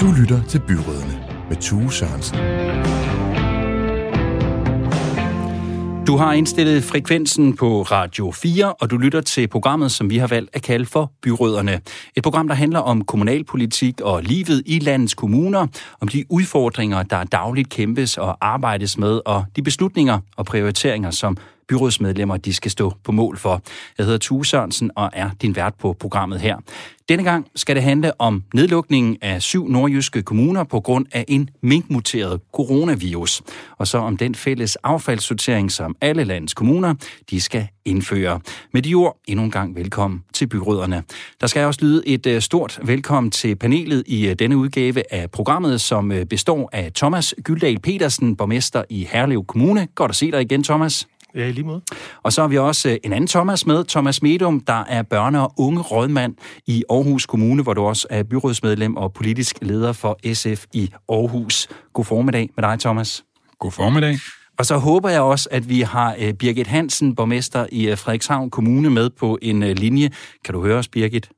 Du lytter til Byrådene med Tue Sørensen. Du har indstillet frekvensen på Radio 4, og du lytter til programmet, som vi har valgt at kalde for Byråderne. Et program, der handler om kommunalpolitik og livet i landets kommuner, om de udfordringer, der dagligt kæmpes og arbejdes med, og de beslutninger og prioriteringer, som byrådsmedlemmer de skal stå på mål for. Jeg hedder Tue Sørensen og er din vært på programmet her. Denne gang skal det handle om nedlukningen af syv nordjyske kommuner på grund af en minkmuteret coronavirus. Og så om den fælles affaldssortering, som alle landets kommuner de skal indføre. Med de ord, endnu en gang velkommen til byråderne. Der skal også lyde et øh, stort velkommen til panelet i øh, denne udgave af programmet, som øh, består af Thomas Gyldal Petersen, borgmester i Herlev Kommune. Godt at se dig igen, Thomas. Ja, i lige måde. Og så har vi også øh, en anden Thomas med, Thomas Medum, der er børne- og unge rådmand i Aarhus Kommune, hvor du også er byrådsmedlem og politisk leder for SF i Aarhus. God formiddag med dig, Thomas. God formiddag. Og så håber jeg også, at vi har øh, Birgit Hansen, borgmester i øh, Frederikshavn Kommune, med på en linje. Kan du høre os, Birgit?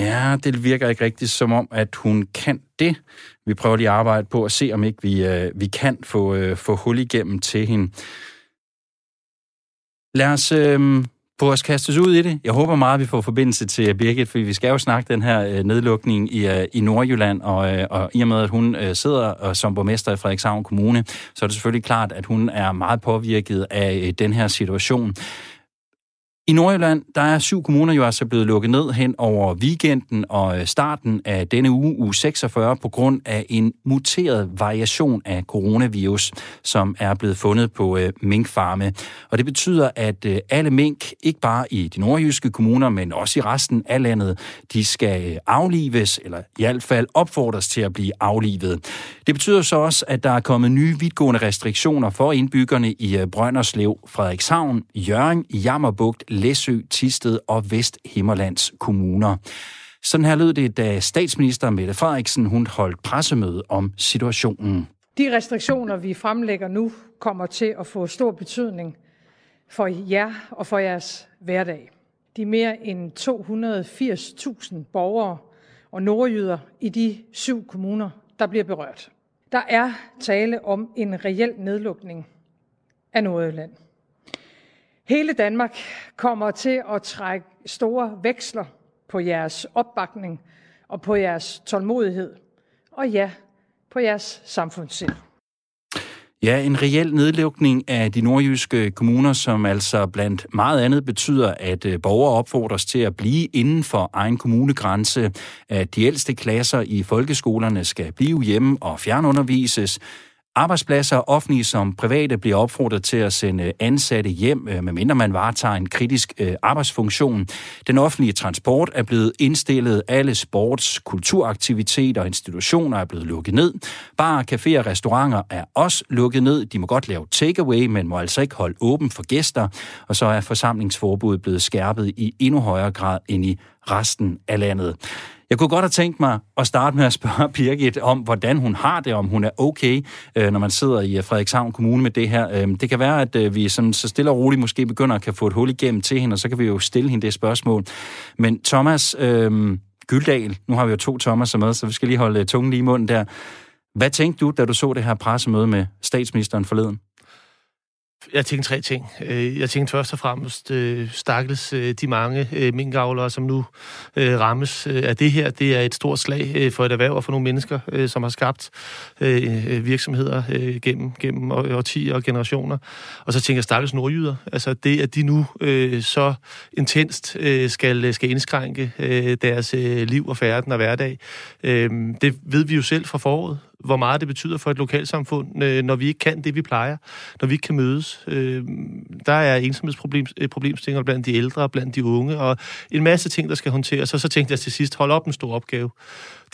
Ja, det virker ikke rigtigt som om, at hun kan det. Vi prøver lige at arbejde på at se, om ikke vi, øh, vi kan få, øh, få hul igennem til hende. Lad os øh, få os kastes ud i det. Jeg håber meget, at vi får forbindelse til Birgit, for vi skal jo snakke den her øh, nedlukning i, øh, i Nordjylland, og, øh, og i og med, at hun øh, sidder øh, som borgmester i Frederikshavn Kommune, så er det selvfølgelig klart, at hun er meget påvirket af øh, den her situation. I Nordjylland, der er syv kommuner jo altså blevet lukket ned hen over weekenden og øh, starten af denne uge, uge 46, på grund af en muteret variation af coronavirus, som er blevet fundet på øh, minkfarme. Og det betyder, at øh, alle mink, ikke bare i de nordjyske kommuner, men også i resten af landet, de skal øh, aflives, eller i hvert fald opfordres til at blive aflivet. Det betyder så også, at der er kommet nye vidtgående restriktioner for indbyggerne i øh, Brønderslev, Frederikshavn, Jørgen, Jammerbugt, Læsø, Tisted og Vesthimmerlands kommuner. Sådan her lød det, da statsminister Mette Frederiksen hun holdt pressemøde om situationen. De restriktioner, vi fremlægger nu, kommer til at få stor betydning for jer og for jeres hverdag. De mere end 280.000 borgere og nordjyder i de syv kommuner, der bliver berørt. Der er tale om en reel nedlukning af Nordjylland. Hele Danmark kommer til at trække store veksler på jeres opbakning og på jeres tålmodighed. Og ja, på jeres samfundssind. Ja, en reel nedlukning af de nordjyske kommuner, som altså blandt meget andet betyder, at øh, borgere opfordres til at blive inden for egen kommunegrænse, at de ældste klasser i folkeskolerne skal blive hjemme og fjernundervises, Arbejdspladser, offentlige som private, bliver opfordret til at sende øh, ansatte hjem, øh, medmindre man varetager en kritisk øh, arbejdsfunktion. Den offentlige transport er blevet indstillet. Alle sports, kulturaktiviteter og institutioner er blevet lukket ned. Bar, caféer og restauranter er også lukket ned. De må godt lave takeaway, men må altså ikke holde åben for gæster. Og så er forsamlingsforbuddet blevet skærpet i endnu højere grad end i resten af landet. Jeg kunne godt have tænkt mig at starte med at spørge Birgit om, hvordan hun har det, om hun er okay, øh, når man sidder i øh, Frederikshavn Kommune med det her. Øhm, det kan være, at øh, vi sådan, så stille og roligt måske begynder at kan få et hul igennem til hende, og så kan vi jo stille hende det spørgsmål. Men Thomas øh, Gyldal, nu har vi jo to Thomas med, så vi skal lige holde tungen lige i munden der. Hvad tænkte du, da du så det her pressemøde med statsministeren forleden? Jeg tænkte tre ting. Øh, jeg tænkte først og fremmest, øh, stakkels øh, de mange minkavlere, som nu rammes af det her. Det er et stort slag for et erhverv og for nogle mennesker, som har skabt virksomheder gennem, gennem årtier og generationer. Og så tænker jeg, stakkels nordjyder. Altså det, at de nu så intenst skal, skal indskrænke deres liv og færden og hverdag, det ved vi jo selv fra foråret hvor meget det betyder for et lokalsamfund, øh, når vi ikke kan det, vi plejer, når vi ikke kan mødes. Øh, der er ensomhedsproblemstillinger øh, blandt de ældre, blandt de unge, og en masse ting, der skal håndteres. Og så tænkte jeg til sidst, hold op en stor opgave.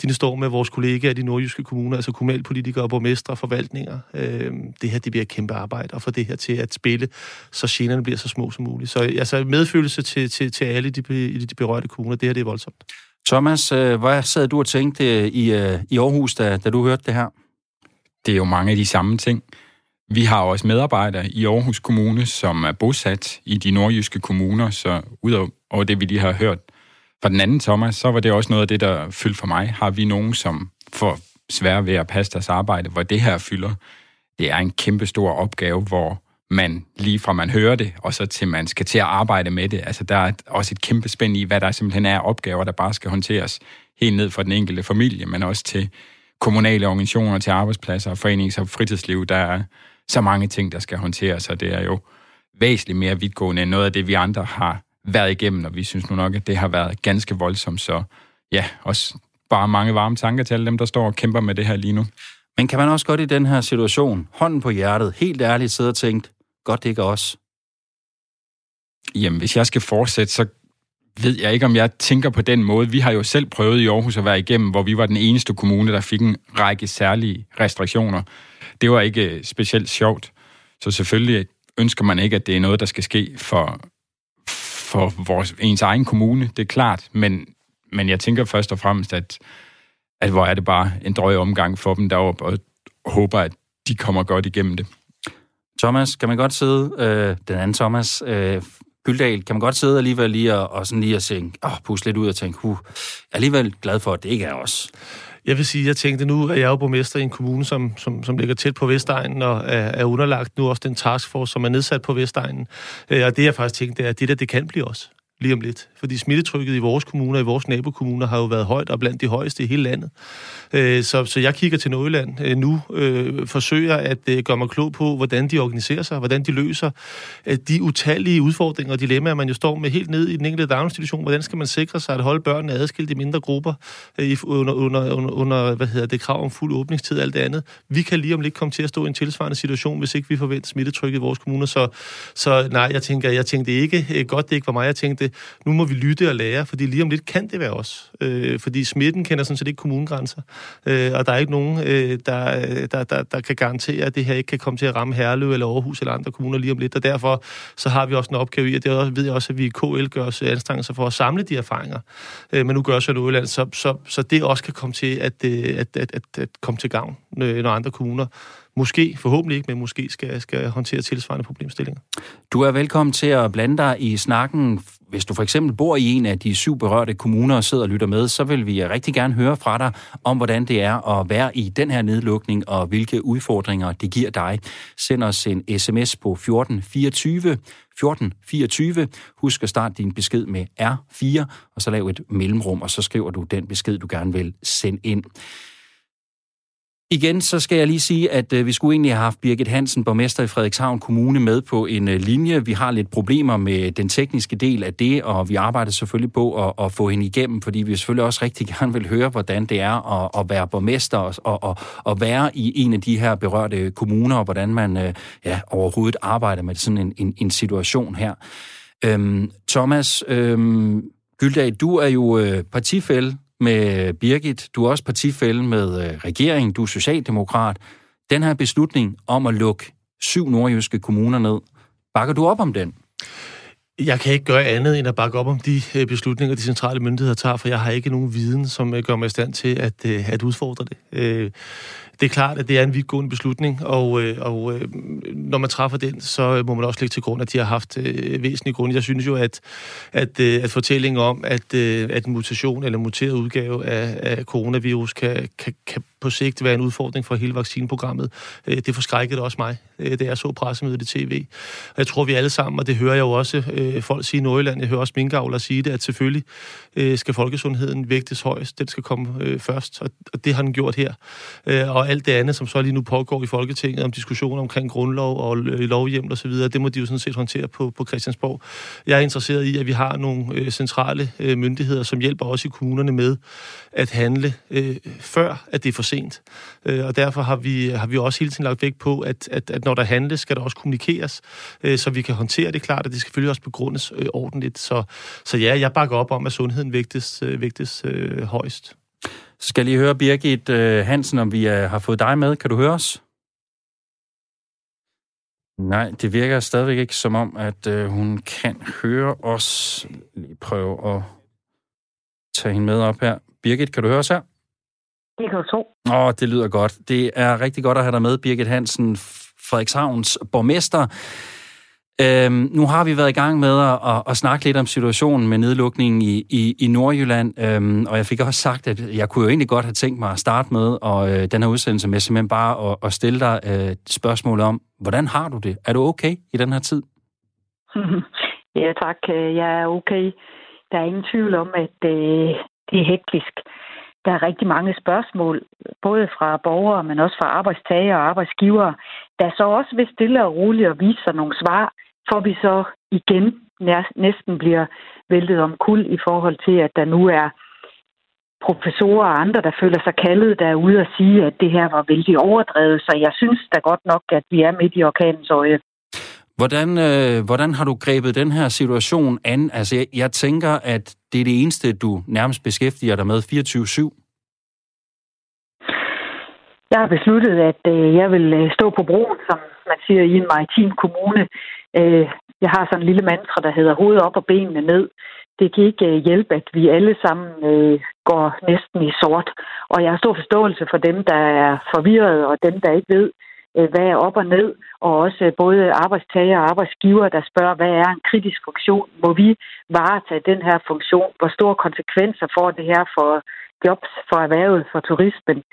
De står med vores kollegaer i de nordjyske kommuner, altså kommunalpolitikere, borgmestre og forvaltninger. Øh, det her, det bliver et kæmpe arbejde, og få det her til at spille, så generne bliver så små som muligt. Så altså medfølelse til, til, til alle de, de berørte kommuner, det her, det er voldsomt. Thomas, øh, hvad sad du og tænkte øh, i, øh, i Aarhus, da, da du hørte det her? Det er jo mange af de samme ting. Vi har også medarbejdere i Aarhus Kommune, som er bosat i de nordjyske kommuner, så ud over det, vi lige har hørt fra den anden Thomas, så var det også noget af det, der fyldte for mig. Har vi nogen, som får svære ved at passe deres arbejde, hvor det her fylder? Det er en kæmpe stor opgave, hvor man lige fra man hører det, og så til man skal til at arbejde med det. Altså der er også et kæmpe spænd i, hvad der simpelthen er opgaver, der bare skal håndteres helt ned fra den enkelte familie, men også til kommunale organisationer, til arbejdspladser, forenings- og fritidsliv. Der er så mange ting, der skal håndteres, og det er jo væsentligt mere vidtgående end noget af det, vi andre har været igennem, og vi synes nu nok, at det har været ganske voldsomt, så ja, også bare mange varme tanker til alle dem, der står og kæmper med det her lige nu. Men kan man også godt i den her situation, hånden på hjertet, helt ærligt sidde og tænke, godt det ikke er os? Jamen, hvis jeg skal fortsætte, så ved jeg ikke, om jeg tænker på den måde. Vi har jo selv prøvet i Aarhus at være igennem, hvor vi var den eneste kommune, der fik en række særlige restriktioner. Det var ikke øh, specielt sjovt. Så selvfølgelig ønsker man ikke, at det er noget, der skal ske for, for vores, ens egen kommune, det er klart. Men, men jeg tænker først og fremmest, at, at hvor er det bare en drøg omgang for dem deroppe, og håber, at de kommer godt igennem det. Thomas, kan man godt sidde, øh, den anden Thomas, øh, Gyldal, kan man godt sidde alligevel lige og, og sådan lige at tænke, åh, puste lidt ud og tænke, huh, jeg er alligevel glad for, at det ikke er os. Jeg vil sige, jeg tænkte, nu at jeg jo borgmester i en kommune, som, som, som ligger tæt på Vestegnen, og er, er underlagt nu også den taskforce, som er nedsat på Vestegnen. Øh, og det jeg faktisk tænkte, er, at det der, det kan blive os lige om lidt. Fordi smittetrykket i vores kommuner, i vores nabokommuner, har jo været højt og blandt de højeste i hele landet. Øh, så, så jeg kigger til Nordjylland øh, nu, øh, forsøger at øh, gøre mig klog på, hvordan de organiserer sig, hvordan de løser øh, de utallige udfordringer og dilemmaer, man jo står med helt ned i den enkelte daginstitution. Hvordan skal man sikre sig at holde børnene adskilt i mindre grupper øh, under, under, under, under hvad hedder det, krav om fuld åbningstid og alt det andet. Vi kan lige om lidt komme til at stå i en tilsvarende situation, hvis ikke vi forventer smittetrykket i vores kommuner. Så, så nej, jeg tænker, jeg tænkte ikke, øh, godt det ikke var mig, jeg tænkte, nu må vi lytte og lære, fordi lige om lidt kan det være os. Øh, fordi smitten kender sådan set ikke kommunegrænser. Øh, og der er ikke nogen, øh, der, øh, der, der, der kan garantere, at det her ikke kan komme til at ramme Herlev eller Aarhus eller andre kommuner lige om lidt. Og derfor så har vi også en opgave i, og det ved jeg også, at vi i KL gør os øh, anstrengelser for at samle de erfaringer. Øh, men nu gør så Nordjylland, så, så, så det også kan komme til at, øh, at, at, at, at komme til gavn, når andre kommuner måske, forhåbentlig ikke, men måske skal, skal håndtere tilsvarende problemstillinger. Du er velkommen til at blande dig i snakken. Hvis du for eksempel bor i en af de syv berørte kommuner og sidder og lytter med, så vil vi rigtig gerne høre fra dig om, hvordan det er at være i den her nedlukning og hvilke udfordringer det giver dig. Send os en sms på 1424 1424. Husk at starte din besked med R4, og så lav et mellemrum, og så skriver du den besked, du gerne vil sende ind. Igen, så skal jeg lige sige, at øh, vi skulle egentlig have haft Birgit Hansen, borgmester i Frederikshavn Kommune, med på en øh, linje. Vi har lidt problemer med den tekniske del af det, og vi arbejder selvfølgelig på at, at få hende igennem, fordi vi selvfølgelig også rigtig gerne vil høre, hvordan det er at, at være borgmester og, og, og, være i en af de her berørte kommuner, og hvordan man øh, ja, overhovedet arbejder med sådan en, en, en situation her. Øhm, Thomas øhm, Gyldag, du er jo øh, partifælle med Birgit. Du er også partifælde med øh, regeringen. Du er socialdemokrat. Den her beslutning om at lukke syv nordjyske kommuner ned, bakker du op om den? Jeg kan ikke gøre andet end at bakke op om de øh, beslutninger, de centrale myndigheder tager, for jeg har ikke nogen viden, som øh, gør mig i stand til at, øh, at udfordre det det er klart, at det er en vidtgående beslutning, og, og når man træffer den, så må man også lægge til grund, at de har haft øh, væsentlige grunde. Jeg synes jo, at, at, øh, at fortællingen om, at, øh, at en mutation eller muteret udgave af, af coronavirus kan, kan, kan på sigt være en udfordring for hele vaccineprogrammet, øh, det forskrækkede også mig, øh, da jeg så pressemødet i tv. Og jeg tror, vi alle sammen, og det hører jeg jo også øh, folk sige i Nordjylland, jeg hører også minkavler sige det, at selvfølgelig øh, skal folkesundheden vægtes højst, den skal komme øh, først, og, og det har den gjort her. Øh, og alt det andet, som så lige nu pågår i Folketinget om diskussioner omkring grundlov og øh, lovhjem og så videre, det må de jo sådan set håndtere på, på Christiansborg. Jeg er interesseret i, at vi har nogle øh, centrale øh, myndigheder, som hjælper os i kommunerne med at handle øh, før, at det er for sent. Øh, og derfor har vi, har vi også hele tiden lagt vægt på, at, at, at når der handles, skal der også kommunikeres, øh, så vi kan håndtere det klart, at det skal selvfølgelig også begrundes øh, ordentligt. Så, så ja, jeg bakker op om, at sundheden vægtes, øh, vægtes øh, højst. Så skal jeg lige høre Birgit øh, Hansen, om vi øh, har fået dig med. Kan du høre os? Nej, det virker stadigvæk ikke som om, at øh, hun kan høre os. Lige prøve at tage hende med op her. Birgit, kan du høre os her? Det kan du tro. Åh, det lyder godt. Det er rigtig godt at have dig med, Birgit Hansen, Frederikshavns borgmester. Øhm, nu har vi været i gang med at, at, at snakke lidt om situationen med nedlukningen i, i, i Nordjylland, øhm, og jeg fik også sagt, at jeg kunne jo egentlig godt have tænkt mig at starte med og, øh, den her udsendelse med simpelthen bare at, at stille dig øh, spørgsmål om, hvordan har du det? Er du okay i den her tid? ja, tak. Jeg er okay. Der er ingen tvivl om, at øh, det er hektisk. Der er rigtig mange spørgsmål, både fra borgere, men også fra arbejdstager og arbejdsgivere, der så også vil stille og roligt og vise sig nogle svar, for vi så igen næsten bliver væltet om kul i forhold til, at der nu er professorer og andre, der føler sig kaldet, der er ude og sige, at det her var vældig overdrevet. Så jeg synes da godt nok, at vi er midt i orkanens øje. Hvordan, øh, hvordan har du grebet den her situation an? Altså, jeg, jeg tænker, at det er det eneste, du nærmest beskæftiger dig med 24-7. Jeg har besluttet, at øh, jeg vil øh, stå på broen, som man siger i en maritim kommune. Øh, jeg har sådan en lille mantra, der hedder hovedet op og benene ned. Det kan ikke øh, hjælpe, at vi alle sammen øh, går næsten i sort. Og jeg har stor forståelse for dem, der er forvirret, og dem, der ikke ved, Øh, hvad er op og ned. Og også øh, både arbejdstager og arbejdsgiver, der spørger, hvad er en kritisk funktion? Må vi varetage den her funktion? Hvor store konsekvenser får det her for jobs, for erhvervet, for turismen?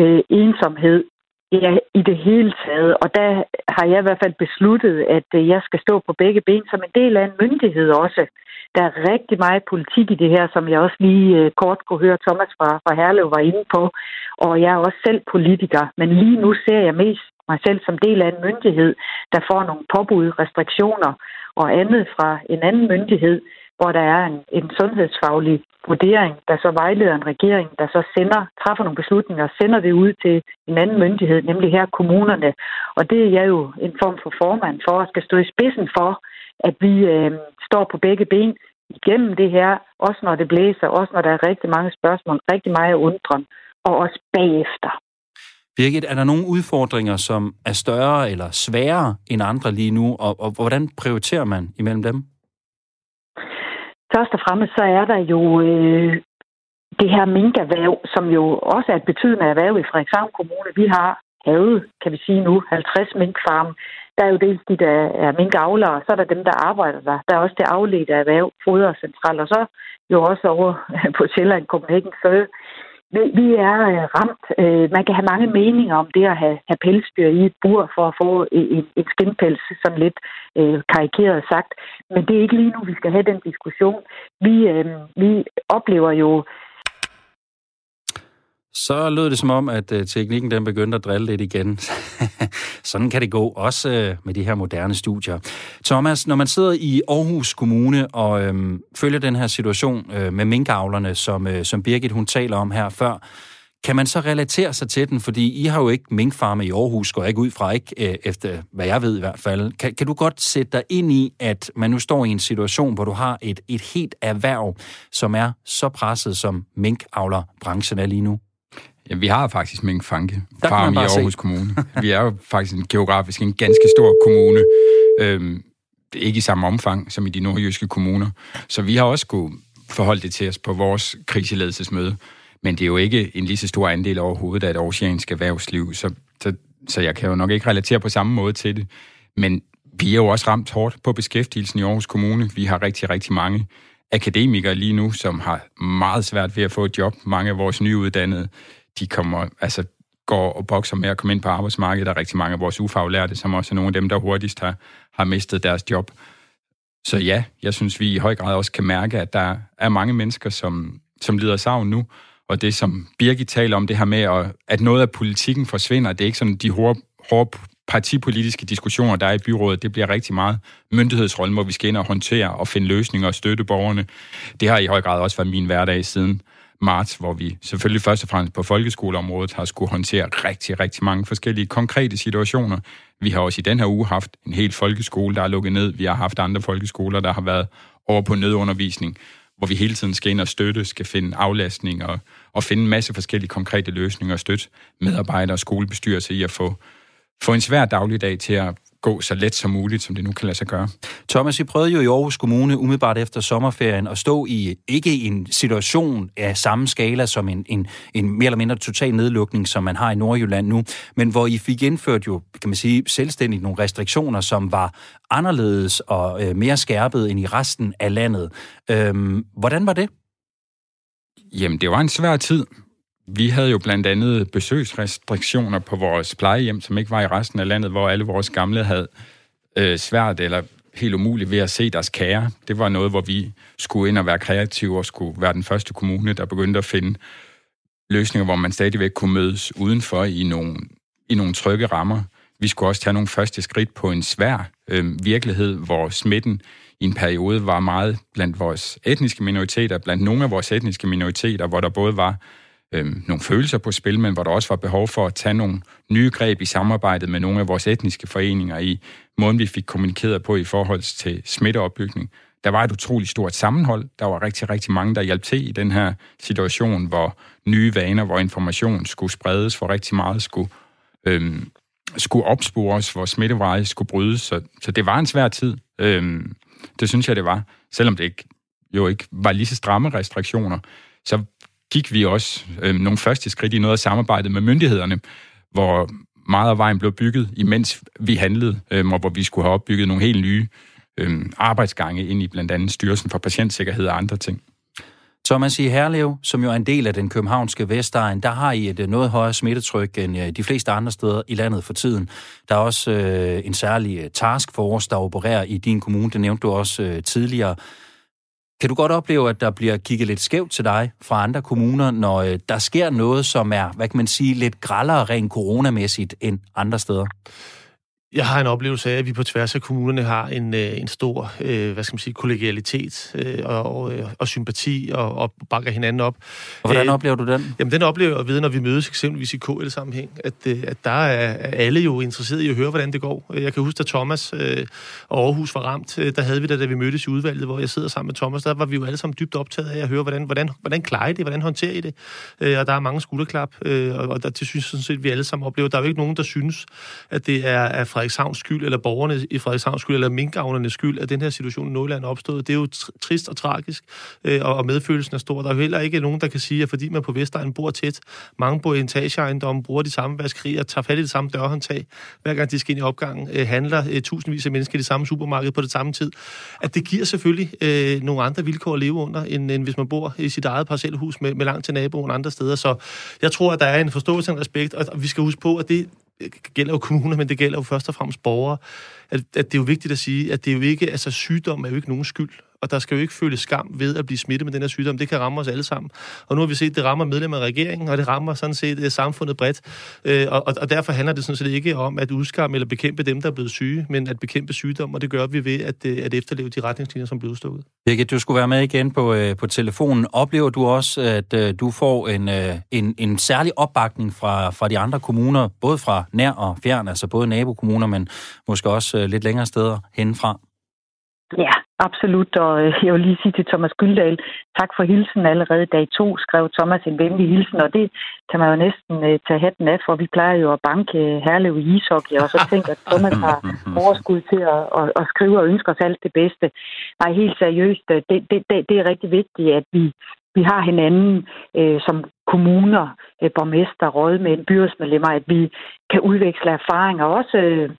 Øh, ensomhed, Ja, i det hele taget. Og der har jeg i hvert fald besluttet, at øh, jeg skal stå på begge ben som en del af en myndighed også. Der er rigtig meget politik i det her, som jeg også lige kort kunne høre Thomas fra, fra Herlev var inde på. Og jeg er også selv politiker, men lige nu ser jeg mest mig selv som del af en myndighed, der får nogle påbud, restriktioner og andet fra en anden myndighed, hvor der er en, en sundhedsfaglig vurdering, der så vejleder en regering, der så sender, træffer nogle beslutninger og sender det ud til en anden myndighed, nemlig her kommunerne. Og det er jeg jo en form for formand for, at skal stå i spidsen for, at vi øh, står på begge ben igennem det her, også når det blæser, også når der er rigtig mange spørgsmål, rigtig meget undren, og også bagefter. Birgit, er der nogle udfordringer, som er større eller sværere end andre lige nu, og, og hvordan prioriterer man imellem dem? Først og fremmest så er der jo øh, det her minkerhverv, som jo også er et betydende erhverv i Frederikshavn Kommune. Vi har havet, kan vi sige nu, 50 minkfarme. Der er jo dels de, der er minkavlere, og så er der dem, der arbejder der. Der er også det afledte erhverv, fodercentral, og så jo også over på Sjælland, Copenhagen Fur, vi er øh, ramt. Øh, man kan have mange meninger om det at have, have pelsdyr i et bur for at få en, en skinpels, sådan lidt øh, karikeret sagt. Men det er ikke lige nu, vi skal have den diskussion. Vi, øh, vi oplever jo så lød det som om, at øh, teknikken den begyndte at drille lidt igen. Sådan kan det gå, også øh, med de her moderne studier. Thomas, når man sidder i Aarhus Kommune og øhm, følger den her situation øh, med minkavlerne, som, øh, som Birgit hun taler om her før, kan man så relatere sig til den? Fordi I har jo ikke minkfarme i Aarhus, går ikke ud fra, ikke øh, efter hvad jeg ved i hvert fald. Kan, kan du godt sætte dig ind i, at man nu står i en situation, hvor du har et, et helt erhverv, som er så presset, som minkavlerbranchen er lige nu? Ja, vi har faktisk minkfanke farm i Aarhus se. Kommune. Vi er jo faktisk en geografisk en ganske stor kommune. Øhm, ikke i samme omfang som i de nordjyske kommuner. Så vi har også skulle forholde det til os på vores kriseledelsesmøde. Men det er jo ikke en lige så stor andel overhovedet af et oceansk erhvervsliv, så, så, så jeg kan jo nok ikke relatere på samme måde til det. Men vi er jo også ramt hårdt på beskæftigelsen i Aarhus Kommune. Vi har rigtig, rigtig mange akademikere lige nu, som har meget svært ved at få et job. Mange af vores nyuddannede de kommer, altså, går og bokser med at komme ind på arbejdsmarkedet. Der er rigtig mange af vores ufaglærte, som også er nogle af dem, der hurtigst har, har mistet deres job. Så ja, jeg synes, vi i høj grad også kan mærke, at der er mange mennesker, som, som lider savn nu. Og det, som Birgit taler om, det her med, at noget af politikken forsvinder, det er ikke sådan de hårde, hårde partipolitiske diskussioner, der er i byrådet, det bliver rigtig meget myndighedsrollen, hvor vi skal ind og håndtere og finde løsninger og støtte borgerne. Det har i høj grad også været min hverdag siden marts, hvor vi selvfølgelig først og fremmest på folkeskoleområdet har skulle håndtere rigtig, rigtig mange forskellige konkrete situationer. Vi har også i den her uge haft en hel folkeskole, der er lukket ned. Vi har haft andre folkeskoler, der har været over på nødundervisning, hvor vi hele tiden skal ind og støtte, skal finde aflastning og, og finde en masse forskellige konkrete løsninger og støtte medarbejdere og skolebestyrelser i at få, få en svær dagligdag til at gå så let som muligt, som det nu kan lade sig gøre. Thomas, I prøvede jo i Aarhus Kommune umiddelbart efter sommerferien at stå i ikke en situation af samme skala som en, en, en mere eller mindre total nedlukning, som man har i Nordjylland nu, men hvor I fik indført jo, kan man sige, selvstændigt nogle restriktioner, som var anderledes og øh, mere skærpet end i resten af landet. Øhm, hvordan var det? Jamen, det var en svær tid. Vi havde jo blandt andet besøgsrestriktioner på vores plejehjem, som ikke var i resten af landet, hvor alle vores gamle havde øh, svært eller helt umuligt ved at se deres kære. Det var noget, hvor vi skulle ind og være kreative og skulle være den første kommune, der begyndte at finde løsninger, hvor man stadigvæk kunne mødes udenfor i nogle, i nogle trygge rammer. Vi skulle også tage nogle første skridt på en svær øh, virkelighed, hvor smitten i en periode var meget blandt vores etniske minoriteter, blandt nogle af vores etniske minoriteter, hvor der både var øh, nogle følelser på spil, men hvor der også var behov for at tage nogle nye greb i samarbejdet med nogle af vores etniske foreninger i måden, vi fik kommunikeret på i forhold til smitteopbygning. Der var et utroligt stort sammenhold. Der var rigtig, rigtig mange, der hjalp til i den her situation, hvor nye vaner, hvor information skulle spredes, hvor rigtig meget skulle, øhm, skulle opspores, hvor smitteveje skulle brydes. Så, så det var en svær tid. Øhm, det synes jeg, det var. Selvom det ikke, jo ikke var lige så stramme restriktioner, så gik vi også øh, nogle første skridt i noget af samarbejdet med myndighederne, hvor meget af vejen blev bygget, imens vi handlede, øh, og hvor vi skulle have opbygget nogle helt nye øh, arbejdsgange ind i blandt andet Styrelsen for Patientsikkerhed og andre ting. Thomas, i Herlev, som jo er en del af den københavnske Vestegn, der har I et øh, noget højere smittetryk end øh, de fleste andre steder i landet for tiden. Der er også øh, en særlig øh, taskforce, der opererer i din kommune. Det nævnte du også øh, tidligere. Kan du godt opleve, at der bliver kigget lidt skævt til dig fra andre kommuner, når øh, der sker noget, som er, hvad kan man sige, lidt grallere rent coronamæssigt end andre steder? Jeg har en oplevelse af, at vi på tværs af kommunerne har en, øh, en stor øh, hvad skal man sige, kollegialitet øh, og, øh, og sympati og, og bakker hinanden op. Og hvordan oplever du den? Jamen, den oplever jeg ved, når vi mødes eksempelvis i KL-sammenhæng, at, at der er alle jo interesseret i at høre, hvordan det går. Jeg kan huske, at Thomas øh, og Aarhus var ramt, der havde vi da, da vi mødtes i udvalget, hvor jeg sidder sammen med Thomas, der var vi jo alle sammen dybt optaget af at høre, hvordan, hvordan, hvordan klarer I det, hvordan håndterer I det? Øh, og der er mange skulderklap, øh, og, og der, det synes jeg sådan set, vi alle sammen oplever. Der er jo ikke nogen, der synes, at det er, er Frederikshavns skyld, eller borgerne i Frederikshavns skyld, eller minkavnernes skyld, at den her situation i Nordjylland er opstået. Det er jo trist og tragisk, øh, og medfølelsen er stor. Der er jo heller ikke nogen, der kan sige, at fordi man på Vestegn bor tæt, mange bor i etageejendomme, bruger de samme vaskerier, tager fat i det samme dørhåndtag, hver gang de skal ind i opgangen, øh, handler øh, tusindvis af mennesker i det samme supermarked på det samme tid. At det giver selvfølgelig øh, nogle andre vilkår at leve under, end, end hvis man bor i sit eget parcelhus med, med langt til naboen andre steder. Så jeg tror, at der er en forståelse og en respekt, og vi skal huske på, at det gælder jo kommuner, men det gælder jo først og fremmest borgere, at, at det er jo vigtigt at sige, at det er jo ikke, altså sygdom er jo ikke nogen skyld og der skal jo ikke føle skam ved at blive smittet med den her sygdom. Det kan ramme os alle sammen. Og nu har vi set, at det rammer medlemmer af regeringen, og det rammer sådan set uh, samfundet bredt. Uh, og, og derfor handler det sådan set ikke om at udskamme eller bekæmpe dem, der er blevet syge, men at bekæmpe sygdom, og det gør vi ved at, uh, at efterleve de retningslinjer, som bliver udstukket. Birgit, du skulle være med igen på, uh, på telefonen. Oplever du også, at du får en, en, en særlig opbakning fra, fra de andre kommuner, både fra nær og fjern, altså både nabokommuner, men måske også lidt længere steder henfra? Ja, absolut. Og øh, jeg vil lige sige til Thomas Gyldal, tak for hilsen allerede dag to, skrev Thomas en venlig hilsen, og det kan man jo næsten uh, tage hatten af, for vi plejer jo at banke Herlev i ishockey, og så tænker at Thomas har overskud til at, at, at skrive og ønske os alt det bedste. Nej, helt seriøst, det, det, det, det er rigtig vigtigt, at vi, vi har hinanden øh, som kommuner, øh, borgmester, rådmænd, byrådsmedlemmer, at vi kan udveksle erfaringer, også øh,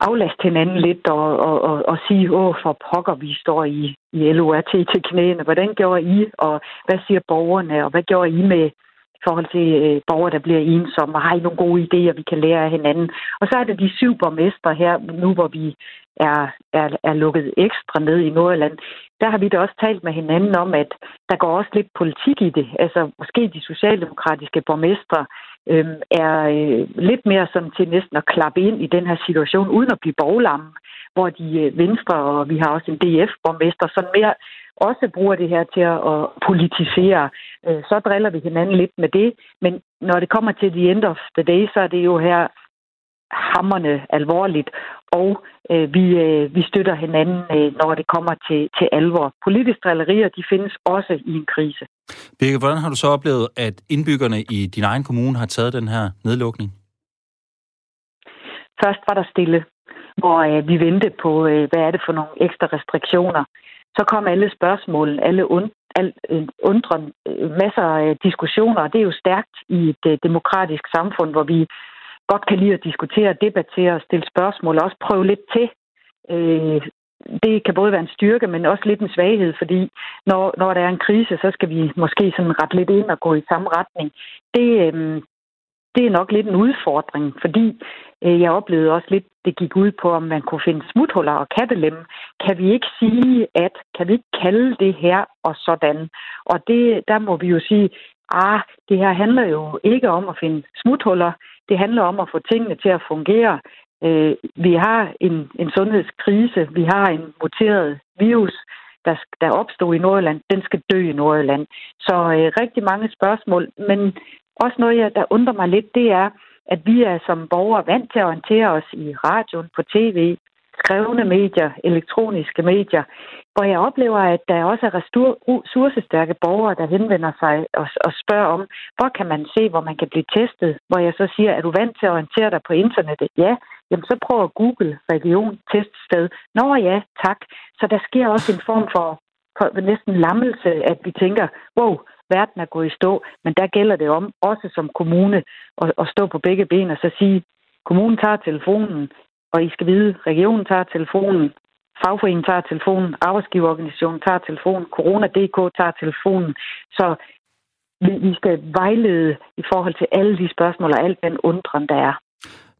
aflaste hinanden lidt og, og, og, og sige, åh, for pokker, vi står i, i LORT til knæene. Hvordan gjorde I, og hvad siger borgerne, og hvad gjorde I med i forhold til øh, borgere, der bliver ensomme, og har I nogle gode idéer, vi kan lære af hinanden? Og så er det de syv borgmestre her, nu hvor vi er, er, er lukket ekstra ned i Nordjylland, der har vi da også talt med hinanden om, at der går også lidt politik i det. Altså måske de socialdemokratiske borgmestre øh, er øh, lidt mere som til næsten at klappe ind i den her situation, uden at blive boglamme, hvor de øh, venstre, og vi har også en DF-borgmester, sådan mere også bruger det her til at, at politisere. Øh, så driller vi hinanden lidt med det, men når det kommer til the end of the day, så er det jo her hammerne alvorligt, og øh, vi, øh, vi støtter hinanden, øh, når det kommer til, til alvor. Politiske drillerier, de findes også i en krise. Birke, hvordan har du så oplevet, at indbyggerne i din egen kommune har taget den her nedlukning? Først var der stille. hvor øh, vi ventede på, øh, hvad er det for nogle ekstra restriktioner. Så kom alle spørgsmål, alle und, al, øh, undren, øh, masser af diskussioner, og det er jo stærkt i et øh, demokratisk samfund, hvor vi godt kan lide at diskutere, debattere og stille spørgsmål, og også prøve lidt til. Øh, det kan både være en styrke, men også lidt en svaghed, fordi når, når der er en krise, så skal vi måske sådan ret lidt ind og gå i samme retning. Det, øh, det er nok lidt en udfordring, fordi øh, jeg oplevede også lidt, det gik ud på, om man kunne finde smuthuller og kattelemme. Kan vi ikke sige, at kan vi ikke kalde det her og sådan? Og det, der må vi jo sige, ah, det her handler jo ikke om at finde smuthuller. Det handler om at få tingene til at fungere. Øh, vi har en, en sundhedskrise. Vi har en muteret virus, der, der opstod i Nordjylland. Den skal dø i Nordjylland. Så øh, rigtig mange spørgsmål. Men også noget, der undrer mig lidt, det er, at vi er som borgere vant til at orientere os i radioen, på tv, skrevne medier, elektroniske medier, hvor jeg oplever, at der også er ressourcestærke borgere, der henvender sig og, og spørger om, hvor kan man se, hvor man kan blive testet? Hvor jeg så siger, er du vant til at orientere dig på internettet? Ja, jamen så prøv at google region teststed. Nå ja, tak. Så der sker også en form for, for næsten lammelse, at vi tænker, wow, verden er gået i stå, men der gælder det om, også som kommune, at, at stå på begge ben og så sige, kommunen tager telefonen, og I skal vide, regionen tager telefonen, fagforeningen tager telefonen, arbejdsgiverorganisationen tager telefonen, Corona.dk tager telefonen. Så vi, skal vejlede i forhold til alle de spørgsmål og al den undren, der er.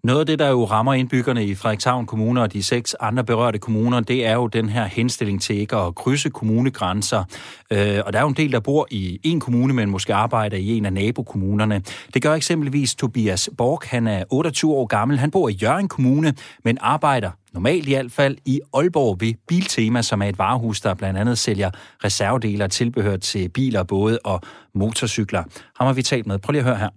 Noget af det, der jo rammer indbyggerne i Frederikshavn Kommune og de seks andre berørte kommuner, det er jo den her henstilling til ikke at krydse kommunegrænser. Øh, og der er jo en del, der bor i en kommune, men måske arbejder i en af nabokommunerne. Det gør eksempelvis Tobias Borg. Han er 28 år gammel. Han bor i Jørgen Kommune, men arbejder normalt i hvert fald i Aalborg ved Biltema, som er et varehus, der blandt andet sælger reservedele og tilbehør til biler, både og motorcykler. Ham har vi talt med. Prøv lige at høre her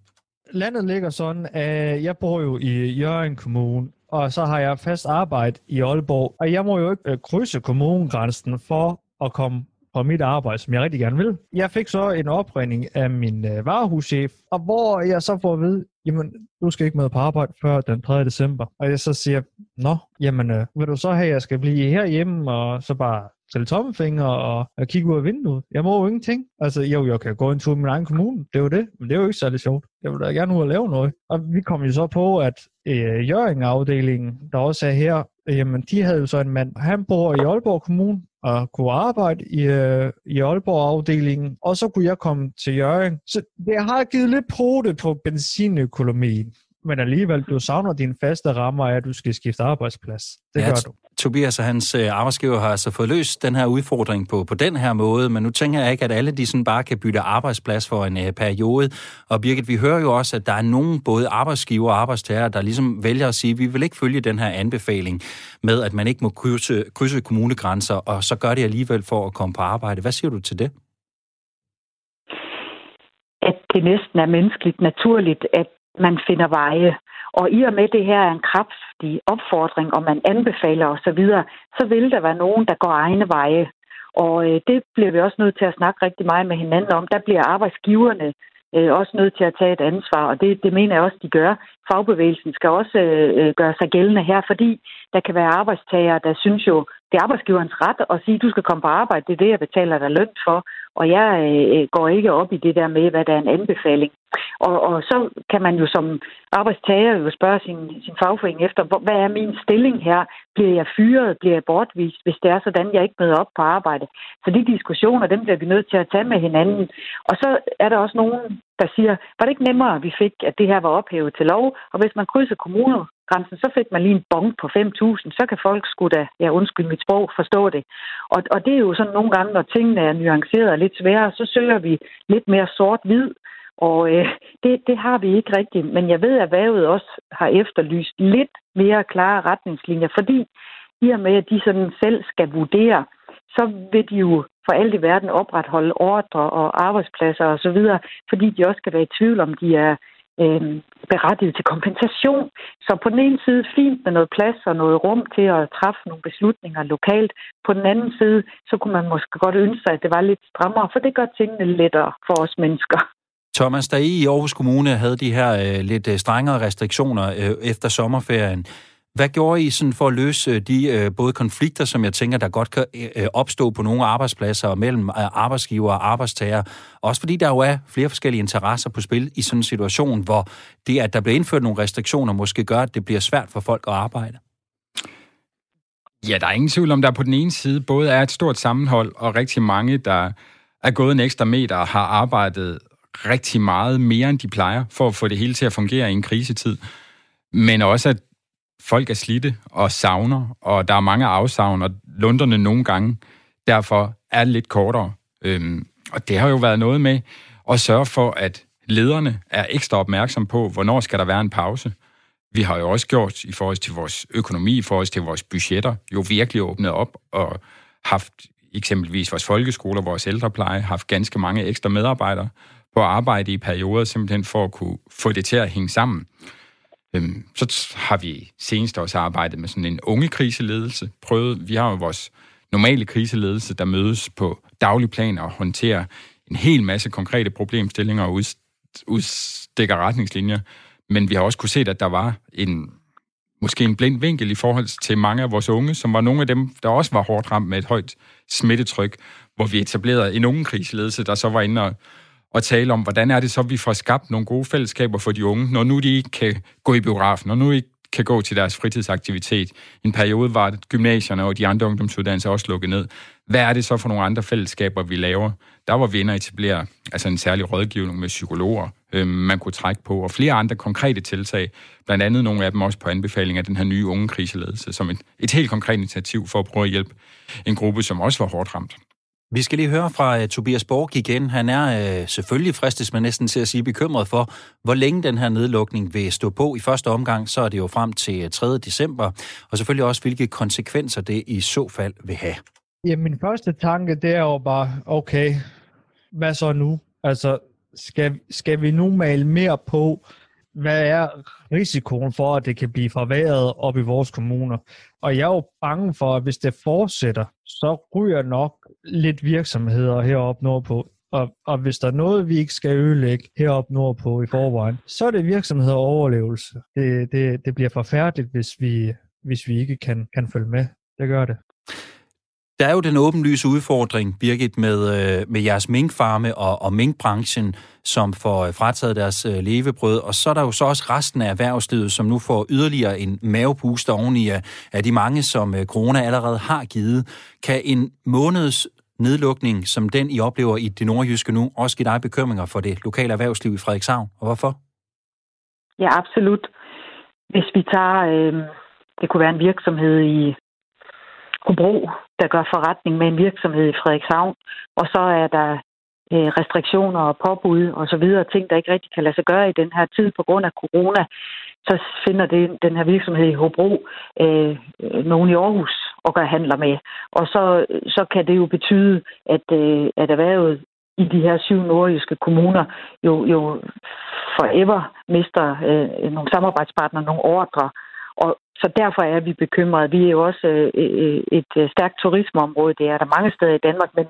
landet ligger sådan, at jeg bor jo i Jørgen Kommune, og så har jeg fast arbejde i Aalborg, og jeg må jo ikke øh, krydse kommunegrænsen for at komme på mit arbejde, som jeg rigtig gerne vil. Jeg fik så en opringning af min øh, varehuschef, og hvor jeg så får at vide, jamen, du skal ikke med på arbejde før den 3. december. Og jeg så siger, nå, jamen, øh, vil du så have, at jeg skal blive herhjemme, og så bare tælle tommelfinger og, og kigge ud af vinduet. Jeg må jo ingenting. Altså, jo, jeg kan gå en tur i min egen kommune. Det er jo det, men det er jo ikke særlig sjovt. Jeg vil da gerne ud og lave noget. Og vi kom jo så på, at øh, Jørgen-afdelingen, der også er her, jamen, de havde jo så en mand. Han bor i Aalborg Kommune, og kunne arbejde i, øh, i Aalborg-afdelingen, og så kunne jeg komme til Jørgen. Så det har givet lidt det på benzinøkonomien men alligevel, du savner dine faste rammer af, at du skal skifte arbejdsplads. Det ja, gør du. Tobias og hans øh, arbejdsgiver har altså fået løst den her udfordring på, på den her måde, men nu tænker jeg ikke, at alle de sådan bare kan bytte arbejdsplads for en uh, periode. Og Birgit, vi hører jo også, at der er nogen både arbejdsgiver og arbejdstager, der ligesom vælger at sige, at vi vil ikke følge den her anbefaling med, at man ikke må krydse, krydse kommunegrænser, og så gør det alligevel for at komme på arbejde. Hvad siger du til det? At det næsten er menneskeligt naturligt, at man finder veje. Og i og med det her er en kraftig opfordring, og man anbefaler osv., så, så vil der være nogen, der går egne veje. Og øh, det bliver vi også nødt til at snakke rigtig meget med hinanden om. Der bliver arbejdsgiverne øh, også nødt til at tage et ansvar, og det, det mener jeg også, de gør. Fagbevægelsen skal også øh, øh gøre sig gældende her, fordi der kan være arbejdstagere, der synes jo, det er arbejdsgiverens ret at sige, du skal komme på arbejde, det er det, jeg betaler dig løn for, og jeg øh, går ikke op i det der med, hvad der er en anbefaling. Og, og så kan man jo som arbejdstager jo spørge sin, sin fagforening efter, hvad er min stilling her? Bliver jeg fyret? Bliver jeg bortvist, hvis det er sådan, jeg ikke møder op på arbejde? Så de diskussioner, dem bliver vi nødt til at tage med hinanden. Og så er der også nogen, der siger, var det ikke nemmere, at vi fik, at det her var ophævet til lov? Og hvis man krydser kommuner grænsen, så fik man lige en bong på 5.000, så kan folk sgu da, ja undskyld mit sprog, forstå det. Og, og det er jo sådan nogle gange, når tingene er nuanceret og lidt sværere, så søger vi lidt mere sort-hvid, og øh, det, det har vi ikke rigtigt. Men jeg ved, at erhvervet også har efterlyst lidt mere klare retningslinjer, fordi i og med, at de sådan selv skal vurdere, så vil de jo for alt i verden opretholde ordre og arbejdspladser osv., fordi de også skal være i tvivl om, de er øh, berettiget til kompensation. Så på den ene side fint med noget plads og noget rum til at træffe nogle beslutninger lokalt. På den anden side, så kunne man måske godt ønske sig, at det var lidt strammere, for det gør tingene lettere for os mennesker. Thomas, da I i Aarhus Kommune havde de her øh, lidt øh, strengere restriktioner øh, efter sommerferien, hvad gjorde I sådan for at løse de øh, både konflikter, som jeg tænker, der godt kan øh, øh opstå på nogle arbejdspladser og mellem øh, arbejdsgiver og arbejdstager? Også fordi der jo er flere forskellige interesser på spil i sådan en situation, hvor det, at der bliver indført nogle restriktioner, måske gør, at det bliver svært for folk at arbejde. Ja, der er ingen tvivl om, der på den ene side både er et stort sammenhold og rigtig mange, der er gået en ekstra meter og har arbejdet rigtig meget mere, end de plejer, for at få det hele til at fungere i en krisetid. Men også, at folk er slidte og savner, og der er mange afsavn, og lunderne nogle gange derfor er lidt kortere. Øhm, og det har jo været noget med at sørge for, at lederne er ekstra opmærksom på, hvornår skal der være en pause. Vi har jo også gjort i forhold til vores økonomi, i forhold til vores budgetter, jo virkelig åbnet op og haft eksempelvis vores folkeskoler, vores ældrepleje, haft ganske mange ekstra medarbejdere på arbejde i perioder, simpelthen for at kunne få det til at hænge sammen. Øhm, så har vi senest også arbejdet med sådan en unge kriseledelse. Prøvet, vi har jo vores normale kriseledelse, der mødes på daglig plan og håndterer en hel masse konkrete problemstillinger og udstikker retningslinjer. Men vi har også kunne se, at der var en måske en blind vinkel i forhold til mange af vores unge, som var nogle af dem, der også var hårdt ramt med et højt smittetryk, hvor vi etablerede en unge kriseledelse, der så var inde og og tale om, hvordan er det så, vi får skabt nogle gode fællesskaber for de unge, når nu de ikke kan gå i biografen, når nu ikke kan gå til deres fritidsaktivitet. I en periode var det gymnasierne og de andre ungdomsuddannelser også lukket ned. Hvad er det så for nogle andre fællesskaber, vi laver? Der var vi inde og etablere altså en særlig rådgivning med psykologer, øh, man kunne trække på, og flere andre konkrete tiltag, blandt andet nogle af dem også på anbefaling af den her nye unge kriseledelse, som et, et helt konkret initiativ for at prøve at hjælpe en gruppe, som også var hårdt ramt. Vi skal lige høre fra uh, Tobias Borg igen. Han er uh, selvfølgelig fristes man næsten til at sige bekymret for, hvor længe den her nedlukning vil stå på. I første omgang, så er det jo frem til øh, 3. December, og selvfølgelig også, hvilke konsekvenser det i så fald vil have. Ja, min første tanke, det er jo bare, okay, hvad så nu? Altså, skal, skal vi nu male mere på, hvad er risikoen for, at det kan blive forværret op i vores kommuner? Og jeg er jo bange for, at hvis det fortsætter, så ryger nok lidt virksomheder heroppe nordpå. Og, og hvis der er noget, vi ikke skal ødelægge heroppe nordpå i forvejen, så er det virksomheder og overlevelse. Det, det, det bliver forfærdeligt, hvis vi, hvis vi ikke kan, kan følge med. Det gør det. Der er jo den åbenlyse udfordring, Birgit, med, øh, med jeres minkfarme og, og minkbranchen, som får øh, frataget deres øh, levebrød. Og så er der jo så også resten af erhvervslivet, som nu får yderligere en mavepuster oveni af, af de mange, som øh, corona allerede har givet. Kan en måneds nedlukning, som den I oplever i det nordjyske nu, også give dig bekymringer for det lokale erhvervsliv i Frederikshavn? Og hvorfor? Ja, absolut. Hvis vi tager, øh, det kunne være en virksomhed i Hobro, der gør forretning med en virksomhed i Frederikshavn, og så er der øh, restriktioner og påbud og så videre, ting, der ikke rigtig kan lade sig gøre i den her tid på grund af corona, så finder det, den her virksomhed i Hobro øh, nogen i Aarhus og gør handler med. Og så, så kan det jo betyde, at, øh, at erhvervet i de her syv nordjyske kommuner jo, jo forever mister øh, nogle samarbejdspartnere, nogle ordre, og så derfor er vi bekymrede. Vi er jo også øh, et øh, stærkt turismeområde. Det er der mange steder i Danmark, men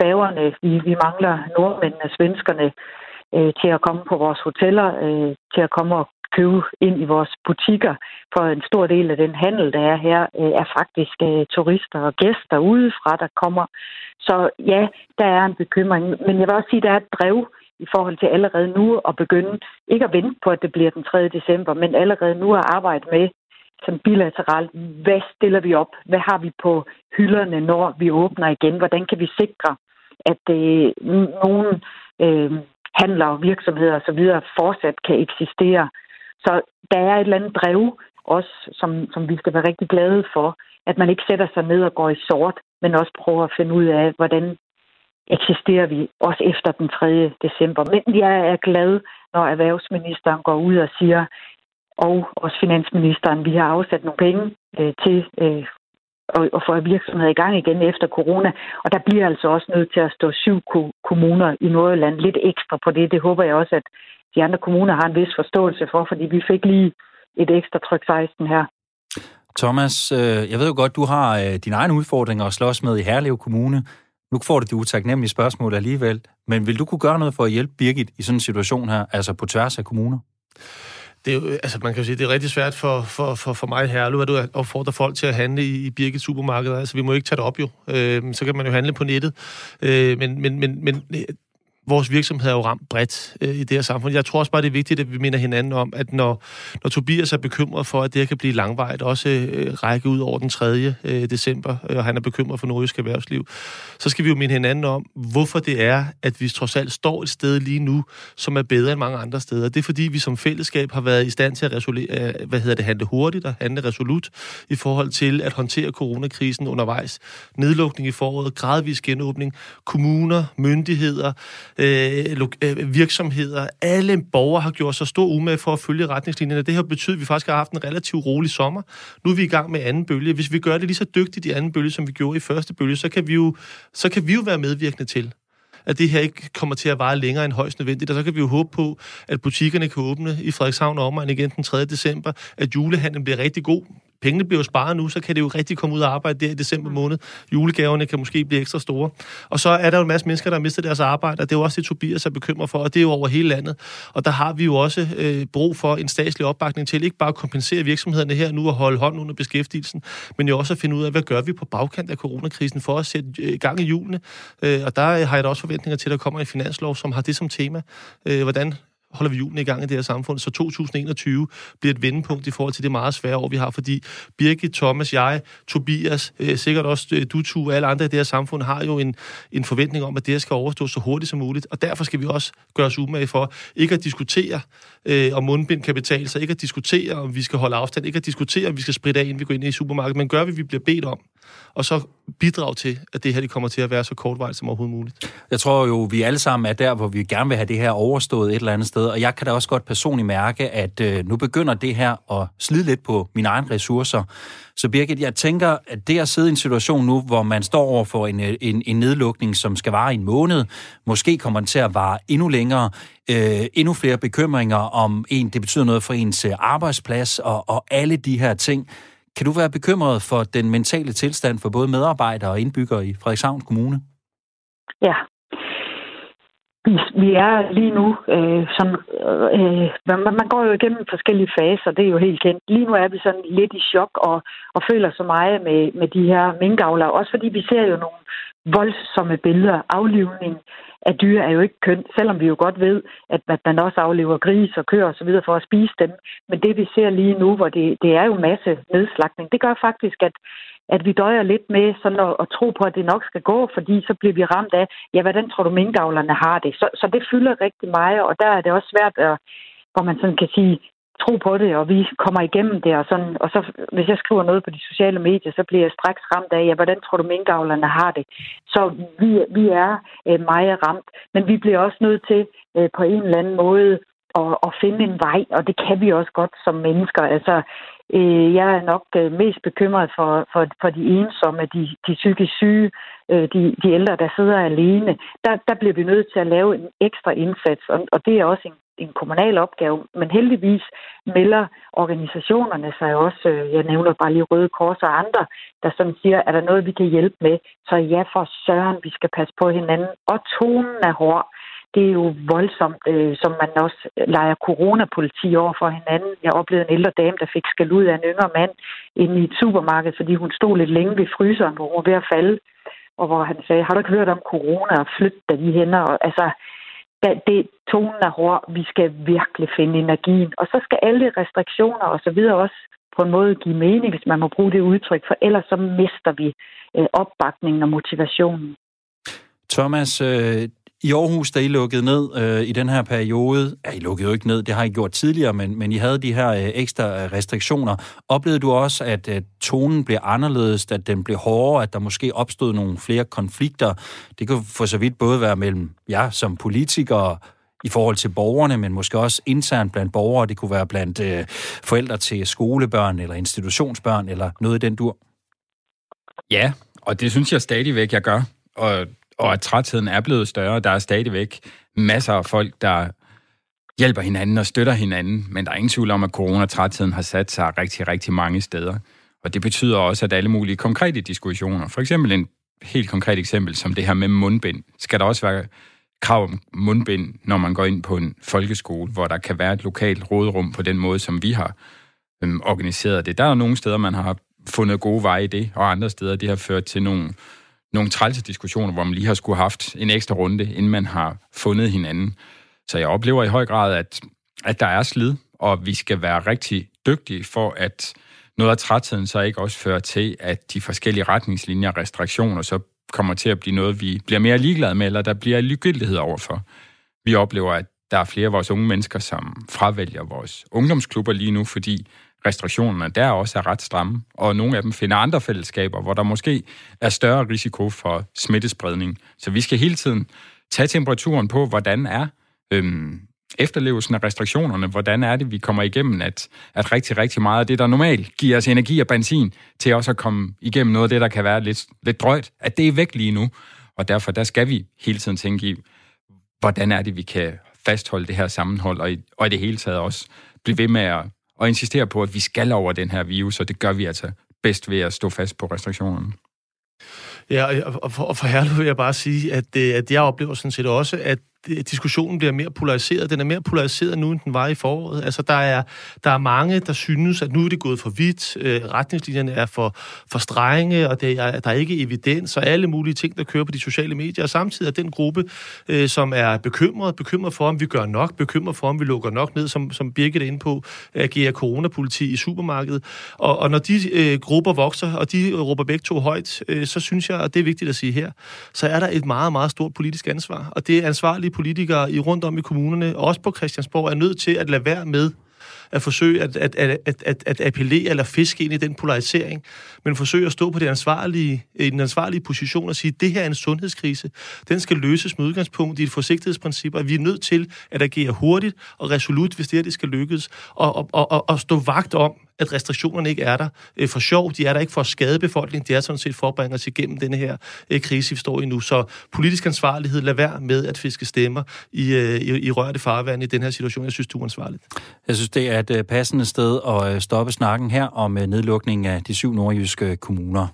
færgerne, vi, vi mangler nordmændene, svenskerne øh, til at komme på vores hoteller, øh, til at komme og købe ind i vores butikker. For en stor del af den handel, der er her, øh, er faktisk øh, turister og gæster udefra, der kommer. Så ja, der er en bekymring. Men jeg vil også sige, at der er et drev i forhold til allerede nu at begynde, ikke at vente på, at det bliver den 3. december, men allerede nu at arbejde med som bilateralt, hvad stiller vi op? Hvad har vi på hylderne, når vi åbner igen? Hvordan kan vi sikre, at øh, nogle øh, handler og virksomheder osv. fortsat kan eksistere? Så der er et eller andet drev, også som, som vi skal være rigtig glade for, at man ikke sætter sig ned og går i sort, men også prøver at finde ud af, hvordan eksisterer vi også efter den 3. december. Men jeg er glad, når erhvervsministeren går ud og siger, og også finansministeren, vi har afsat nogle penge øh, til øh, at få virksomheder i gang igen efter corona. Og der bliver altså også nødt til at stå syv kommuner i Nordjylland lidt ekstra på det. Det håber jeg også, at de andre kommuner har en vis forståelse for, fordi vi fik lige et ekstra tryk 16 her. Thomas, øh, jeg ved jo godt, du har øh, dine egne udfordringer at slås med i Herlev Kommune. Nu får du det utaknemmelige spørgsmål alligevel, men vil du kunne gøre noget for at hjælpe Birgit i sådan en situation her, altså på tværs af kommuner? det er jo, altså man kan jo sige, det er rigtig svært for, for, for, for mig her, at du opfordrer folk til at handle i, i Birgit supermarkeder. Altså, vi må ikke tage det op jo. Øh, så kan man jo handle på nettet. Øh, men, men, men, men vores virksomhed er jo ramt bredt øh, i det her samfund. Jeg tror også bare, det er vigtigt, at vi minder hinanden om, at når, når Tobias er bekymret for, at det her kan blive langvejt, også øh, række ud over den 3. Øh, december, øh, og han er bekymret for nordisk erhvervsliv, så skal vi jo minde hinanden om, hvorfor det er, at vi trods alt står et sted lige nu, som er bedre end mange andre steder. Det er fordi, vi som fællesskab har været i stand til at resolere, øh, hvad hedder det, handle hurtigt og handle resolut i forhold til at håndtere coronakrisen undervejs. Nedlukning i foråret, gradvis genåbning, kommuner, myndigheder, Øh, øh, virksomheder, alle borgere har gjort så stor umage for at følge retningslinjerne. Det har betydet, at vi faktisk har haft en relativt rolig sommer. Nu er vi i gang med anden bølge. Hvis vi gør det lige så dygtigt i anden bølge, som vi gjorde i første bølge, så kan vi jo, så kan vi jo være medvirkende til, at det her ikke kommer til at vare længere end højst nødvendigt. Og så kan vi jo håbe på, at butikkerne kan åbne i Frederikshavn og omegn igen den 3. december, at julehandlen bliver rigtig god pengene bliver jo sparet nu, så kan det jo rigtig komme ud og arbejde der i december måned. Julegaverne kan måske blive ekstra store. Og så er der jo en masse mennesker, der har mistet deres arbejde, og det er jo også det, Tobias er bekymret for, og det er jo over hele landet. Og der har vi jo også øh, brug for en statslig opbakning til ikke bare at kompensere virksomhederne her nu og holde hånden under beskæftigelsen, men jo også at finde ud af, hvad gør vi på bagkant af coronakrisen for at sætte øh, gang i hjulene. Øh, og der har jeg da også forventninger til, at der kommer en finanslov, som har det som tema. Øh, hvordan holder vi julen i gang i det her samfund, så 2021 bliver et vendepunkt i forhold til det meget svære år, vi har, fordi Birgit, Thomas, jeg, Tobias, øh, sikkert også øh, du to og alle andre i det her samfund, har jo en, en forventning om, at det her skal overstås så hurtigt som muligt, og derfor skal vi også gøre os umage for ikke at diskutere, øh, om mundbind kan betale sig, ikke at diskutere, om vi skal holde afstand, ikke at diskutere, om vi skal spritte af, inden vi går ind i supermarkedet, men gør vi, vi bliver bedt om, og så bidrage til, at det her det kommer til at være så kortvarigt som overhovedet muligt. Jeg tror jo, vi alle sammen er der, hvor vi gerne vil have det her overstået et eller andet sted, og jeg kan da også godt personligt mærke, at øh, nu begynder det her at slide lidt på mine egne ressourcer. Så Birgit, jeg tænker, at det at sidde i en situation nu, hvor man står over for en, øh, en, en nedlukning, som skal vare en måned, måske kommer den til at vare endnu længere, øh, endnu flere bekymringer om en, det betyder noget for ens øh, arbejdsplads og, og alle de her ting. Kan du være bekymret for den mentale tilstand for både medarbejdere og indbyggere i Frederikshavn Kommune? Ja, vi, er lige nu øh, sådan, øh, man, man går jo igennem forskellige faser, det er jo helt kendt. Lige nu er vi sådan lidt i chok og, og føler så meget med, med de her minkavlere, også fordi vi ser jo nogle voldsomme billeder. Aflivning af dyr er jo ikke køn, selvom vi jo godt ved, at man også aflever gris og køer osv. for at spise dem. Men det vi ser lige nu, hvor det, det er jo masse nedslagning, det gør faktisk, at at vi døjer lidt med sådan at, at tro på, at det nok skal gå, fordi så bliver vi ramt af, ja, hvordan tror du minkavlerne har det? Så, så det fylder rigtig meget, og der er det også svært, at, hvor man sådan kan sige, tro på det, og vi kommer igennem det, og, sådan, og så hvis jeg skriver noget på de sociale medier, så bliver jeg straks ramt af, ja, hvordan tror du minkavlerne har det? Så vi, vi er øh, meget ramt, men vi bliver også nødt til øh, på en eller anden måde at, at finde en vej, og det kan vi også godt som mennesker. Altså, Øh, jeg er nok øh, mest bekymret for, for, for de ensomme, de, de psykisk syge, øh, de, de ældre, der sidder alene. Der, der bliver vi nødt til at lave en ekstra indsats, og, og det er også en, en kommunal opgave. Men heldigvis melder organisationerne sig også, øh, jeg nævner bare lige Røde Kors og andre, der sådan siger, er der noget, vi kan hjælpe med? Så ja, for søren, vi skal passe på hinanden. Og tonen er hård det er jo voldsomt, øh, som man også leger coronapoliti over for hinanden. Jeg oplevede en ældre dame, der fik skal ud af en yngre mand inde i et supermarked, fordi hun stod lidt længe ved fryseren, hvor hun var ved at falde, og hvor han sagde, har du ikke hørt om corona og flytte dig de hænder? Og, altså, da det, tonen er hård, vi skal virkelig finde energien. Og så skal alle restriktioner og så videre også på en måde give mening, hvis man må bruge det udtryk, for ellers så mister vi øh, opbakningen og motivationen. Thomas, øh, i Aarhus, da I lukkede ned øh, i den her periode, ja, I lukkede jo ikke ned, det har I gjort tidligere, men, men I havde de her øh, ekstra øh, restriktioner. Oplevede du også, at øh, tonen blev anderledes, at den blev hårdere, at der måske opstod nogle flere konflikter? Det kan for så vidt både være mellem jer som politikere, i forhold til borgerne, men måske også internt blandt borgere. Det kunne være blandt øh, forældre til skolebørn eller institutionsbørn eller noget i den dur. Ja, og det synes jeg stadigvæk, jeg gør. Og og at trætheden er blevet større. Der er stadigvæk masser af folk, der hjælper hinanden og støtter hinanden, men der er ingen tvivl om, at coronatrætheden har sat sig rigtig, rigtig mange steder. Og det betyder også, at alle mulige konkrete diskussioner, for eksempel en helt konkret eksempel som det her med mundbind, skal der også være krav om mundbind, når man går ind på en folkeskole, hvor der kan være et lokalt rådrum på den måde, som vi har øhm, organiseret det. Der er nogle steder, man har fundet gode veje i det, og andre steder, det har ført til nogle, nogle trælse diskussioner, hvor man lige har skulle haft en ekstra runde, inden man har fundet hinanden. Så jeg oplever i høj grad, at, at der er slid, og vi skal være rigtig dygtige for, at noget af trætheden så ikke også fører til, at de forskellige retningslinjer og restriktioner så kommer til at blive noget, vi bliver mere ligeglade med, eller der bliver ligegyldighed overfor. Vi oplever, at der er flere af vores unge mennesker, som fravælger vores ungdomsklubber lige nu, fordi restriktionerne der også er ret stramme, og nogle af dem finder andre fællesskaber, hvor der måske er større risiko for smittespredning. Så vi skal hele tiden tage temperaturen på, hvordan er øhm, efterlevelsen af restriktionerne, hvordan er det, vi kommer igennem, at, at rigtig, rigtig meget af det, der normalt giver os energi og benzin, til også at komme igennem noget af det, der kan være lidt, lidt drøjt, at det er væk lige nu. Og derfor, der skal vi hele tiden tænke i, hvordan er det, vi kan fastholde det her sammenhold, og i, og i det hele taget også blive ved med at, og insistere på, at vi skal over den her virus, og det gør vi altså bedst ved at stå fast på restriktionerne. Ja, og for, og for herlig vil jeg bare sige, at, øh, at jeg oplever sådan set også, at Øh, diskussionen bliver mere polariseret. Den er mere polariseret nu, end den var i foråret. Altså, der er, der er mange, der synes, at nu er det gået for vidt. Øh, retningslinjerne er for, for strenge, og det er, der er ikke evidens, og alle mulige ting, der kører på de sociale medier. Og samtidig er den gruppe, øh, som er bekymret, bekymret for, om vi gør nok, bekymret for, om vi lukker nok ned, som, som Birgit er inde på, agerer coronapoliti i supermarkedet. Og, og når de øh, grupper vokser, og de råber begge to højt, øh, så synes jeg, og det er vigtigt at sige her, så er der et meget, meget stort politisk ansvar. Og det er ansvarlige politikere i rundt om i kommunerne, også på Christiansborg, er nødt til at lade være med at forsøge at, at, at, at, at, at appellere eller fiske ind i den polarisering, men forsøge at stå på det ansvarlige, i den ansvarlige position og sige, at det her er en sundhedskrise. Den skal løses med udgangspunkt i et forsigtighedsprincip, og vi er nødt til at agere hurtigt og resolut, hvis det her det skal lykkes, og, og, og, og stå vagt om, at restriktionerne ikke er der øh, for sjov. De er der ikke for at skade befolkningen. De er sådan set for at bringe os igennem denne her øh, krise, vi står i nu. Så politisk ansvarlighed, lad være med at fiske stemmer i, øh, i, i rørte farvand i den her situation. Jeg synes, det er uansvarligt. Jeg synes, det er et øh, passende sted at øh, stoppe snakken her om øh, nedlukningen af de syv nordjyske kommuner.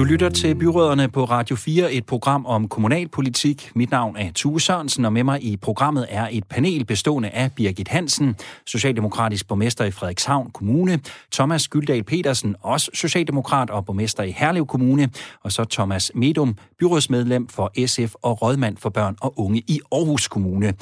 Du lytter til Byråderne på Radio 4, et program om kommunalpolitik. Mit navn er Tue Sørensen, og med mig i programmet er et panel bestående af Birgit Hansen, socialdemokratisk borgmester i Frederikshavn Kommune, Thomas Gyldal Petersen, også socialdemokrat og borgmester i Herlev Kommune, og så Thomas Medum, byrådsmedlem for SF og rådmand for børn og unge i Aarhus Kommune.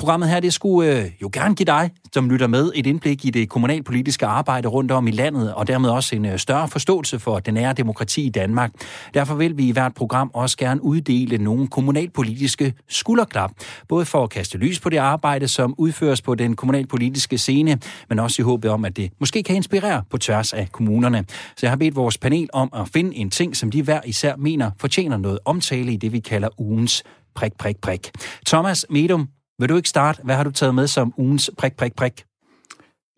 Programmet her, det skulle øh, jo gerne give dig, som lytter med, et indblik i det kommunalpolitiske arbejde rundt om i landet, og dermed også en øh, større forståelse for det nære demokrati i Danmark. Derfor vil vi i hvert program også gerne uddele nogle kommunalpolitiske skulderklap, både for at kaste lys på det arbejde, som udføres på den kommunalpolitiske scene, men også i håbet om, at det måske kan inspirere på tværs af kommunerne. Så jeg har bedt vores panel om at finde en ting, som de hver især mener fortjener noget omtale i det, vi kalder ugens prik, prik, prik. Thomas Medum, vil du ikke starte? Hvad har du taget med som ugens prik, prik, prik?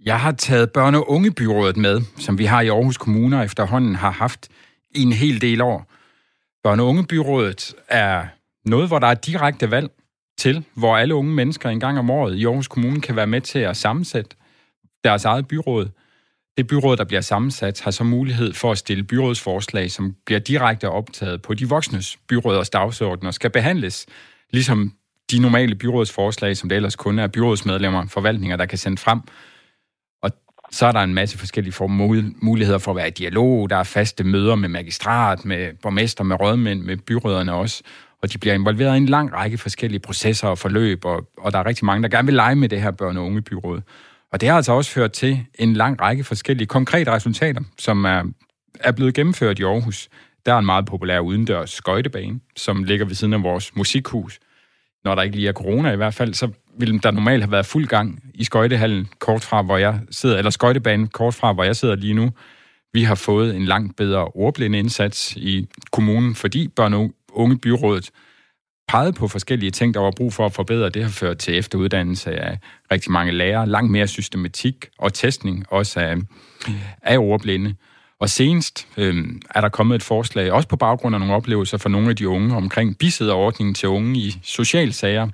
Jeg har taget børne- og ungebyrådet med, som vi har i Aarhus Kommune og efterhånden har haft i en hel del år. Børne- og ungebyrådet er noget, hvor der er direkte valg til, hvor alle unge mennesker en gang om året i Aarhus Kommune kan være med til at sammensætte deres eget byråd. Det byråd, der bliver sammensat, har så mulighed for at stille byrådsforslag, som bliver direkte optaget på de voksnes byråders dagsorden og skal behandles, ligesom de normale byrådsforslag, som det ellers kun er byrådsmedlemmer, forvaltninger, der kan sende frem. Og så er der en masse forskellige form- muligheder for at være i dialog. Der er faste møder med magistrat, med borgmester, med rådmænd, med byråderne også. Og de bliver involveret i en lang række forskellige processer og forløb, og, og der er rigtig mange, der gerne vil lege med det her børne- og ungebyråd. Og det har altså også ført til en lang række forskellige konkrete resultater, som er, er blevet gennemført i Aarhus. Der er en meget populær udendørs skøjtebane, som ligger ved siden af vores musikhus, når der ikke lige er corona i hvert fald, så ville der normalt have været fuld gang i skøjtehallen kort fra, hvor jeg sidder, eller skøjtebanen kort fra, hvor jeg sidder lige nu. Vi har fået en langt bedre ordblinde indsats i kommunen, fordi børn og unge byrådet pegede på forskellige ting, der var brug for at forbedre. Det har ført til efteruddannelse af rigtig mange lærere, langt mere systematik og testning også af, af ordblinde. Og senest øh, er der kommet et forslag, også på baggrund af nogle oplevelser fra nogle af de unge, omkring bisæderordningen til unge i socialsager,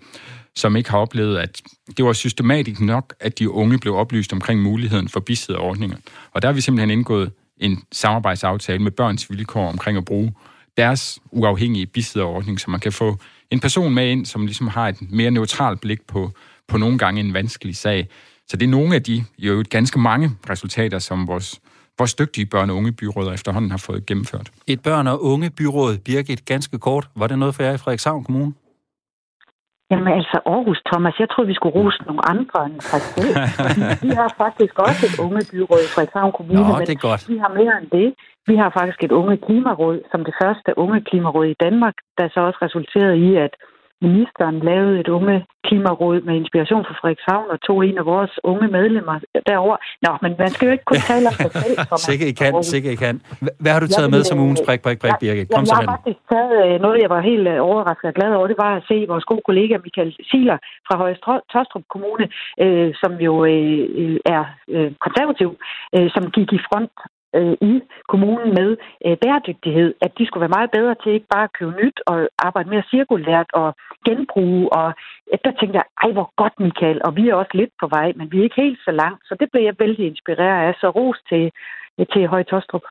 som ikke har oplevet, at det var systematisk nok, at de unge blev oplyst omkring muligheden for bisæderordninger. Og der har vi simpelthen indgået en samarbejdsaftale med børns vilkår omkring at bruge deres uafhængige bisidderordning, så man kan få en person med ind, som ligesom har et mere neutralt blik på, på nogle gange en vanskelig sag. Så det er nogle af de, jo ganske mange resultater, som vores, vores dygtige børn- og unge byråder efterhånden har fået gennemført. Et børn- og unge byråd, Birgit, ganske kort. Var det noget for jer i Frederikshavn Kommune? Jamen altså Aarhus, Thomas, jeg troede, vi skulle rose nogle andre end Frederikshavn. vi har faktisk også et unge byråd i Frederikshavn Kommune, Nå, men det er godt. vi har mere end det. Vi har faktisk et unge klimaråd, som det første unge klimaråd i Danmark, der så også resulterede i, at ministeren lavede et unge klimaråd med inspiration fra Frederikshavn og tog en af vores unge medlemmer derover. Nå, men man skal jo ikke kun tale om sig selv. Sikke I kan, sikke I kan. Hva- Hvad har du taget Jeg med som ugens prik, prik, prik, Birgit? Kom Jamen, så jeg hen. har faktisk taget øh, noget, jeg var helt øh, overrasket og glad over. Det var at se vores gode kollega Michael Siler fra Højes Tostrup Kommune, øh, som jo øh, er øh, konservativ, øh, som gik i front øh, i kommunen med øh, bæredygtighed, at de skulle være meget bedre til ikke bare at købe nyt og arbejde mere cirkulært og genbruge. Og der tænkte jeg, ej hvor godt Michael, og vi er også lidt på vej, men vi er ikke helt så langt. Så det blev jeg vældig inspireret af. Så ros til, til Høje Tostrup.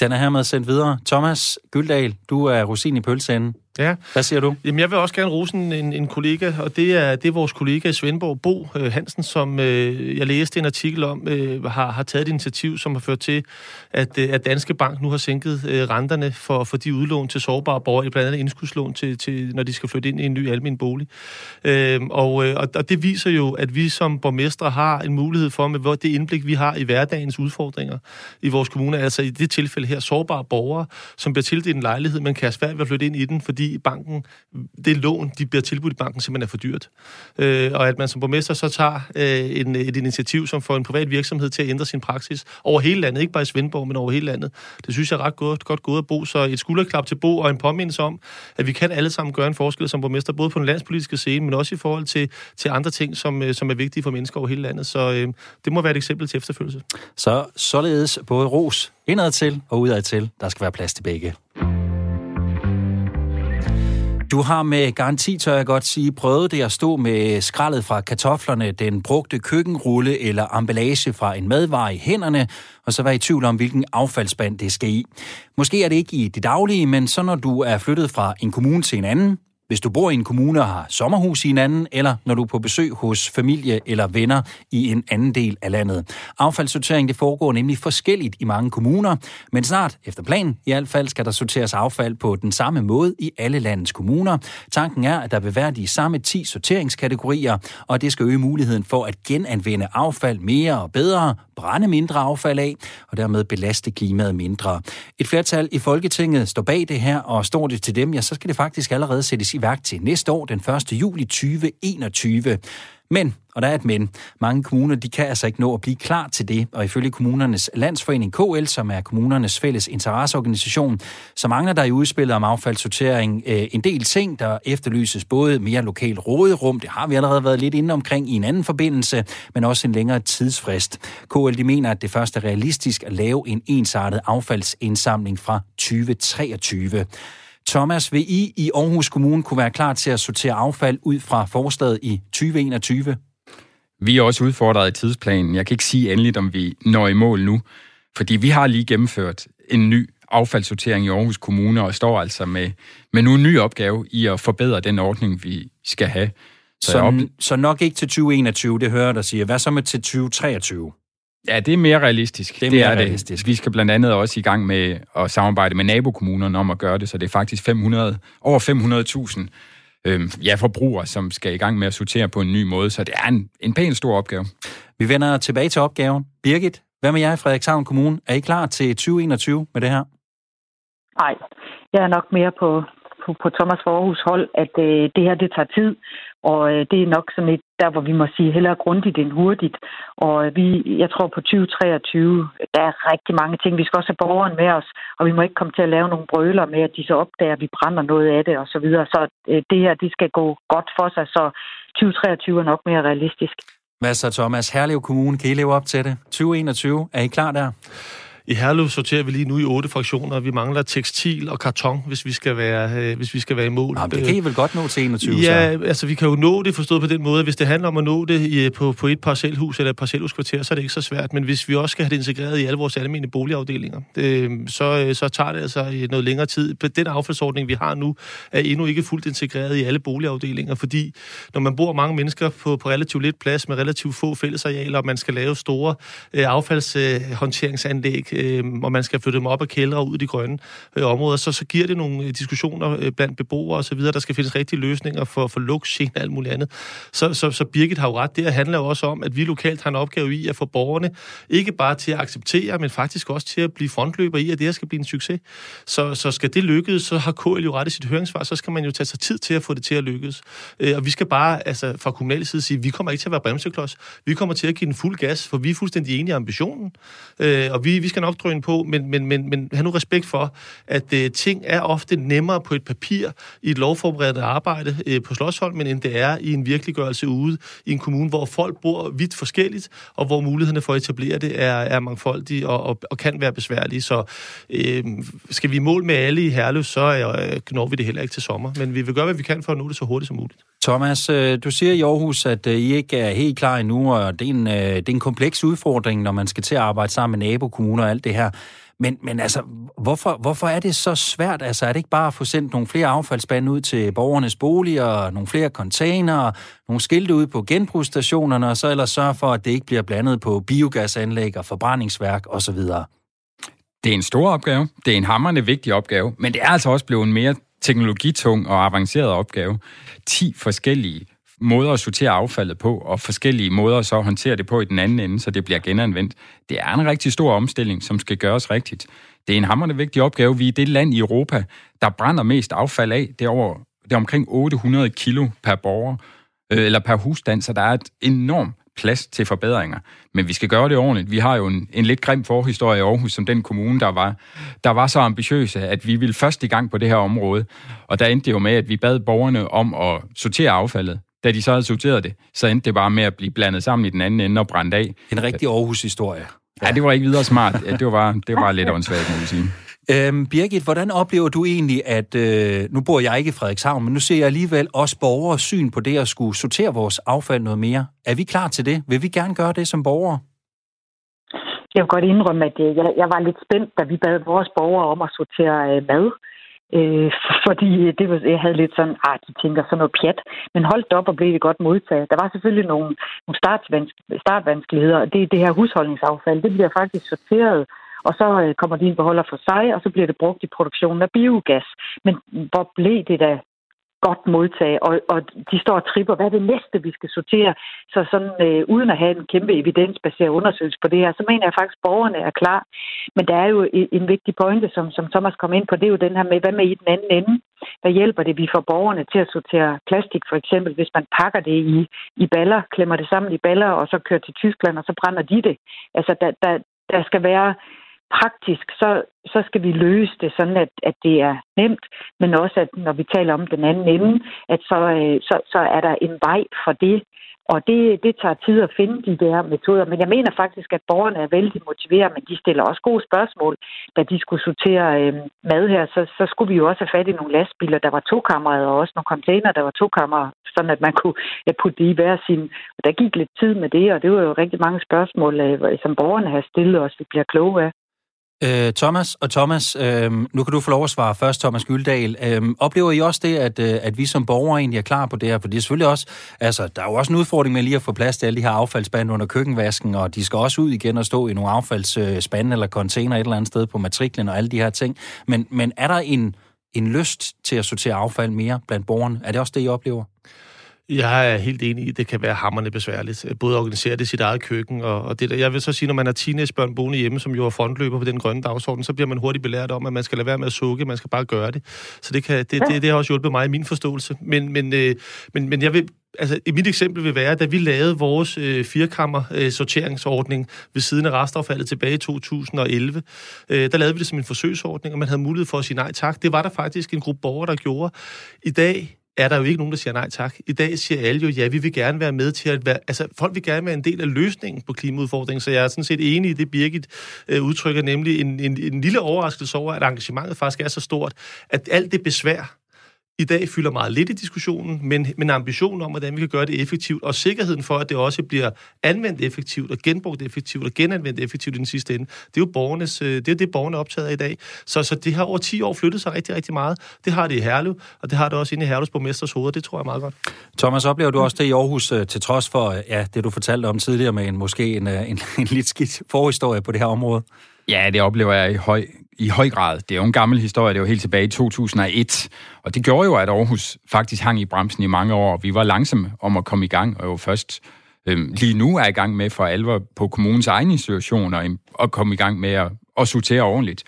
Den er hermed sendt videre. Thomas Gyldal, du er rosin i pølseenden. Ja. Hvad siger du? Jamen, jeg vil også gerne rose en, en, kollega, og det er, det er vores kollega i Svendborg, Bo øh, Hansen, som øh, jeg læste en artikel om, øh, har, har taget et initiativ, som har ført til, at, øh, at Danske Bank nu har sænket øh, renterne for, for de udlån til sårbare borgere, blandt andet indskudslån, til, til, når de skal flytte ind i en ny almen bolig. Øh, og, øh, og, det viser jo, at vi som borgmestre har en mulighed for, med det indblik, vi har i hverdagens udfordringer i vores kommune, altså i det tilfælde her sårbare borgere, som bliver tildelt en lejlighed, men kan have svært ved at flytte ind i den, fordi banken, det lån, de bliver tilbudt i banken, simpelthen er for dyrt. Øh, og at man som borgmester så tager øh, en, et initiativ, som får en privat virksomhed til at ændre sin praksis over hele landet, ikke bare i Svendborg, men over hele landet. Det synes jeg er ret godt, godt gået at bo. Så et skulderklap til Bo og en påmindelse om, at vi kan alle sammen gøre en forskel som borgmester, både på den landspolitiske scene, men også i forhold til, til andre ting, som, øh, som er vigtige for mennesker over hele landet. Så øh, det må være et eksempel til efterfølgelse. Så således både ros indad til og udad til. Der skal være plads til begge. Du har med garanti, tør jeg godt sige, prøvet det at stå med skraldet fra kartoflerne, den brugte køkkenrulle eller emballage fra en madvare i hænderne, og så være i tvivl om, hvilken affaldsband det skal i. Måske er det ikke i det daglige, men så når du er flyttet fra en kommune til en anden, hvis du bor i en kommune og har sommerhus i en anden, eller når du er på besøg hos familie eller venner i en anden del af landet. Affaldssortering det foregår nemlig forskelligt i mange kommuner, men snart, efter planen i hvert fald, skal der sorteres affald på den samme måde i alle landets kommuner. Tanken er, at der vil være de samme 10 sorteringskategorier, og det skal øge muligheden for at genanvende affald mere og bedre, brænde mindre affald af, og dermed belaste klimaet mindre. Et flertal i Folketinget står bag det her, og står det til dem, ja, så skal det faktisk allerede sættes i værk til næste år, den 1. juli 2021. Men, og der er et men, mange kommuner de kan altså ikke nå at blive klar til det, og ifølge kommunernes landsforening KL, som er kommunernes fælles interesseorganisation, så mangler der i udspillet om affaldssortering øh, en del ting, der efterlyses både mere lokal råderum, det har vi allerede været lidt inde omkring i en anden forbindelse, men også en længere tidsfrist. KL de mener, at det først er realistisk at lave en ensartet affaldsindsamling fra 2023. Thomas, vil I i Aarhus Kommune kunne være klar til at sortere affald ud fra forslaget i 2021? Vi er også udfordret i tidsplanen. Jeg kan ikke sige endeligt, om vi når i mål nu, fordi vi har lige gennemført en ny affaldssortering i Aarhus Kommune, og står altså med, med nu en ny opgave i at forbedre den ordning, vi skal have. Så, så, så nok ikke til 2021, det hører der siger. Hvad så med til 2023? Ja, det er mere realistisk. Det er, mere det er realistisk. Det. Vi skal blandt andet også i gang med at samarbejde med nabokommunerne om at gøre det, så det er faktisk 500, over 500.000 øh, ja, forbrugere, som skal i gang med at sortere på en ny måde, så det er en, en pæn stor opgave. Vi vender tilbage til opgaven. Birgit, hvad med jer i Frederikshavn Kommune? Er I klar til 2021 med det her? Nej, jeg er nok mere på, på, på Thomas Forhus hold, at øh, det her, det tager tid, og øh, det er nok sådan et, der hvor vi må sige hellere grundigt end hurtigt. Og øh, vi, jeg tror på 2023, der er rigtig mange ting. Vi skal også have borgeren med os, og vi må ikke komme til at lave nogle brøler med, at de så opdager, at vi brænder noget af det og så videre. Så øh, det her, det skal gå godt for sig, så 2023 er nok mere realistisk. Hvad så, Thomas? Herlev Kommune, kan I leve op til det? 2021, er I klar der? I Herlev sorterer vi lige nu i otte fraktioner, vi mangler tekstil og karton, hvis vi skal være, øh, hvis vi skal være i mål. Nå, det kan I vel godt nå til 21, Ja, så. altså vi kan jo nå det forstået på den måde. Hvis det handler om at nå det i, på, på et parcelhus eller et parcelhuskvarter, så er det ikke så svært. Men hvis vi også skal have det integreret i alle vores almindelige boligafdelinger, øh, så, så tager det altså noget længere tid. Den affaldsordning, vi har nu, er endnu ikke fuldt integreret i alle boligafdelinger, fordi når man bor mange mennesker på, på relativt lidt plads med relativt få fællesarealer, og man skal lave store øh, affaldshåndteringsanlæg, øh, og man skal flytte dem op af kældre og ud i de grønne øh, områder, så, så giver det nogle øh, diskussioner øh, blandt beboere osv., der skal findes rigtige løsninger for, for luks, og alt muligt andet. Så, så, så Birgit har jo ret. Det handler jo også om, at vi lokalt har en opgave i at få borgerne ikke bare til at acceptere, men faktisk også til at blive frontløber i, at det her skal blive en succes. Så, så skal det lykkes, så har KL jo ret i sit høringssvar, så skal man jo tage sig tid til at få det til at lykkes. Øh, og vi skal bare altså, fra kommunal side sige, at vi kommer ikke til at være bremseklods. Vi kommer til at give den fuld gas, for vi er fuldstændig enige i ambitionen. Øh, og vi, vi skal nok drøne på, men, men, men, men have nu respekt for, at øh, ting er ofte nemmere på et papir i et lovforberedt arbejde øh, på Slottsholmen, end det er i en virkeliggørelse ude i en kommune, hvor folk bor vidt forskelligt, og hvor mulighederne for at etablere det er, er mangfoldige og, og, og kan være besværlige. Så øh, skal vi mål med alle i Herlev, så øh, når vi det heller ikke til sommer. Men vi vil gøre, hvad vi kan for at nå det så hurtigt som muligt. Thomas, øh, du siger i Aarhus, at øh, I ikke er helt klar endnu, og det er en, øh, det er en kompleks udfordring, når man skal til at arbejde sammen med nabokommuner alt det her. Men, men altså, hvorfor, hvorfor er det så svært? Altså, er det ikke bare at få sendt nogle flere affaldsspande ud til borgernes boliger, nogle flere containere, nogle skilte ud på genbrugsstationerne, og så ellers sørge for, at det ikke bliver blandet på biogasanlæg og forbrændingsværk osv.? Det er en stor opgave. Det er en hammerende vigtig opgave, men det er altså også blevet en mere teknologitung og avanceret opgave. 10 forskellige måder at sortere affaldet på, og forskellige måder så at håndtere det på i den anden ende, så det bliver genanvendt. Det er en rigtig stor omstilling, som skal gøres rigtigt. Det er en hammerende vigtig opgave. Vi er det land i Europa, der brænder mest affald af. Det er, over, det er omkring 800 kilo per borger, øh, eller per husstand, så der er et enormt plads til forbedringer. Men vi skal gøre det ordentligt. Vi har jo en, en lidt grim forhistorie i Aarhus, som den kommune, der var, der var så ambitiøse, at vi ville først i gang på det her område. Og der endte det jo med, at vi bad borgerne om at sortere affaldet. Da de så havde sorteret det, så endte det bare med at blive blandet sammen i den anden ende og brændt af. En rigtig Aarhus-historie. Ja, det var ikke videre smart. Det var, det var lidt åndssvagt, må vi sige. Øhm, Birgit, hvordan oplever du egentlig, at øh, nu bor jeg ikke i Frederikshavn, men nu ser jeg alligevel også borgere syn på det at skulle sortere vores affald noget mere. Er vi klar til det? Vil vi gerne gøre det som borgere? Jeg vil godt indrømme, at jeg, jeg var lidt spændt, da vi bad vores borgere om at sortere øh, mad. Øh, fordi det var, jeg havde lidt sådan, ah, de tænker sådan noget pjat. Men holdt op og blev det godt modtaget. Der var selvfølgelig nogle, nogle startvanskeligheder, det, det her husholdningsaffald, det bliver faktisk sorteret og så øh, kommer de en beholder for sig, og så bliver det brugt i produktionen af biogas. Men hvor blev det da godt modtaget, og, og de står og tripper, hvad er det næste, vi skal sortere? Så sådan, øh, uden at have en kæmpe evidensbaseret undersøgelse på det her, så mener jeg faktisk, at borgerne er klar. Men der er jo en, en vigtig pointe, som, som Thomas kom ind på, det er jo den her med, hvad med i den anden ende? Hvad hjælper det, vi får borgerne til at sortere plastik, for eksempel, hvis man pakker det i, i baller, klemmer det sammen i baller, og så kører til Tyskland, og så brænder de det. Altså, der, der, der skal være praktisk, så, så skal vi løse det sådan, at, at det er nemt, men også, at når vi taler om den anden ende, at så, øh, så, så er der en vej for det. Og det, det tager tid at finde de der metoder. Men jeg mener faktisk, at borgerne er vældig motiverede, men de stiller også gode spørgsmål. Da de skulle sortere øh, mad her, så, så skulle vi jo også have fat i nogle lastbiler, der var tokammerede, og også nogle container, der var tokammerede, sådan at man kunne ja, putte det i hver sin. Og der gik lidt tid med det, og det var jo rigtig mange spørgsmål, øh, som borgerne har stillet os, vi bliver kloge af. Øh, Thomas og Thomas, øh, nu kan du få lov at svare først, Thomas Gyldal. Øh, oplever I også det, at, øh, at vi som borgere egentlig er klar på det her? For det er selvfølgelig også, altså, der er jo også en udfordring med lige at få plads til alle de her affaldsspande under køkkenvasken, og de skal også ud igen og stå i nogle affaldsspande eller container et eller andet sted på matriklen og alle de her ting. Men, men er der en, en lyst til at sortere affald mere blandt borgerne? Er det også det, I oplever? Jeg er helt enig i, at det kan være hammerne besværligt. Både at organisere det i sit eget køkken, og, og det der. Jeg vil så sige, når man er teenagebørn boende hjemme, som jo er frontløber på den grønne dagsorden, så bliver man hurtigt belært om, at man skal lade være med at sukke, man skal bare gøre det. Så det, kan, det, det, det har også hjulpet mig i min forståelse. Men, men, øh, men, men jeg vil altså, mit eksempel vil være, da vi lavede vores øh, firkammer øh, sorteringsordning ved siden af restaffaldet tilbage i 2011, øh, der lavede vi det som en forsøgsordning, og man havde mulighed for at sige nej tak. Det var der faktisk en gruppe borgere, der gjorde. I dag er der jo ikke nogen, der siger nej tak. I dag siger alle jo, ja, vi vil gerne være med til at være... Altså, folk vil gerne være en del af løsningen på klimaudfordringen, så jeg er sådan set enig i det, Birgit øh, udtrykker, nemlig en, en, en lille overraskelse over, at engagementet faktisk er så stort, at alt det besvær, i dag fylder meget lidt i diskussionen, men, men ambitionen om, hvordan vi kan gøre det effektivt, og sikkerheden for, at det også bliver anvendt effektivt, og genbrugt effektivt, og genanvendt effektivt i den sidste ende, det er jo borgernes, øh, det, er det borgerne er optaget af i dag. Så, så det har over 10 år flyttet sig rigtig, rigtig meget. Det har det i Herlev, og det har det også inde i Herlevs borgmesters hoved, det tror jeg meget godt. Thomas, oplever du også det i Aarhus, øh, til trods for ja, det, du fortalte om tidligere med en, måske en, øh, en, en lidt skidt forhistorie på det her område? Ja, det oplever jeg i høj, i høj grad. Det er jo en gammel historie, det var helt tilbage i 2001. Og det gjorde jo, at Aarhus faktisk hang i bremsen i mange år. Vi var langsomme om at komme i gang, og jo først øhm, lige nu er i gang med for alvor på kommunens egne institutioner at komme i gang med at, at sortere ordentligt.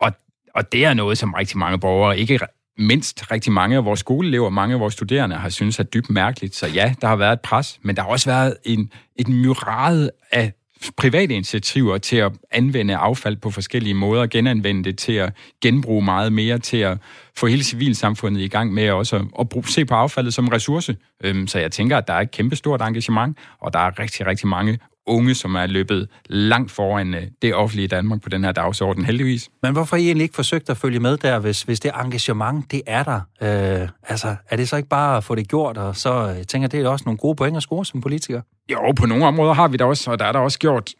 Og, og det er noget, som rigtig mange borgere, ikke mindst rigtig mange af vores skoleelever, mange af vores studerende har synes er dybt mærkeligt. Så ja, der har været et pres, men der har også været en, et myrade af private initiativer til at anvende affald på forskellige måder, genanvende det til at genbruge meget mere, til at få hele civilsamfundet i gang med også at, at bruge, se på affaldet som ressource. Øhm, så jeg tænker, at der er et kæmpestort engagement, og der er rigtig, rigtig mange unge, som er løbet langt foran øh, det offentlige Danmark på den her dagsorden, heldigvis. Men hvorfor I egentlig ikke forsøgt at følge med der, hvis, hvis det engagement, det er der? Øh, altså, er det så ikke bare at få det gjort, og så jeg øh, tænker det er også nogle gode point at score som politiker? Jo, på nogle områder har vi det også, og der er der også gjort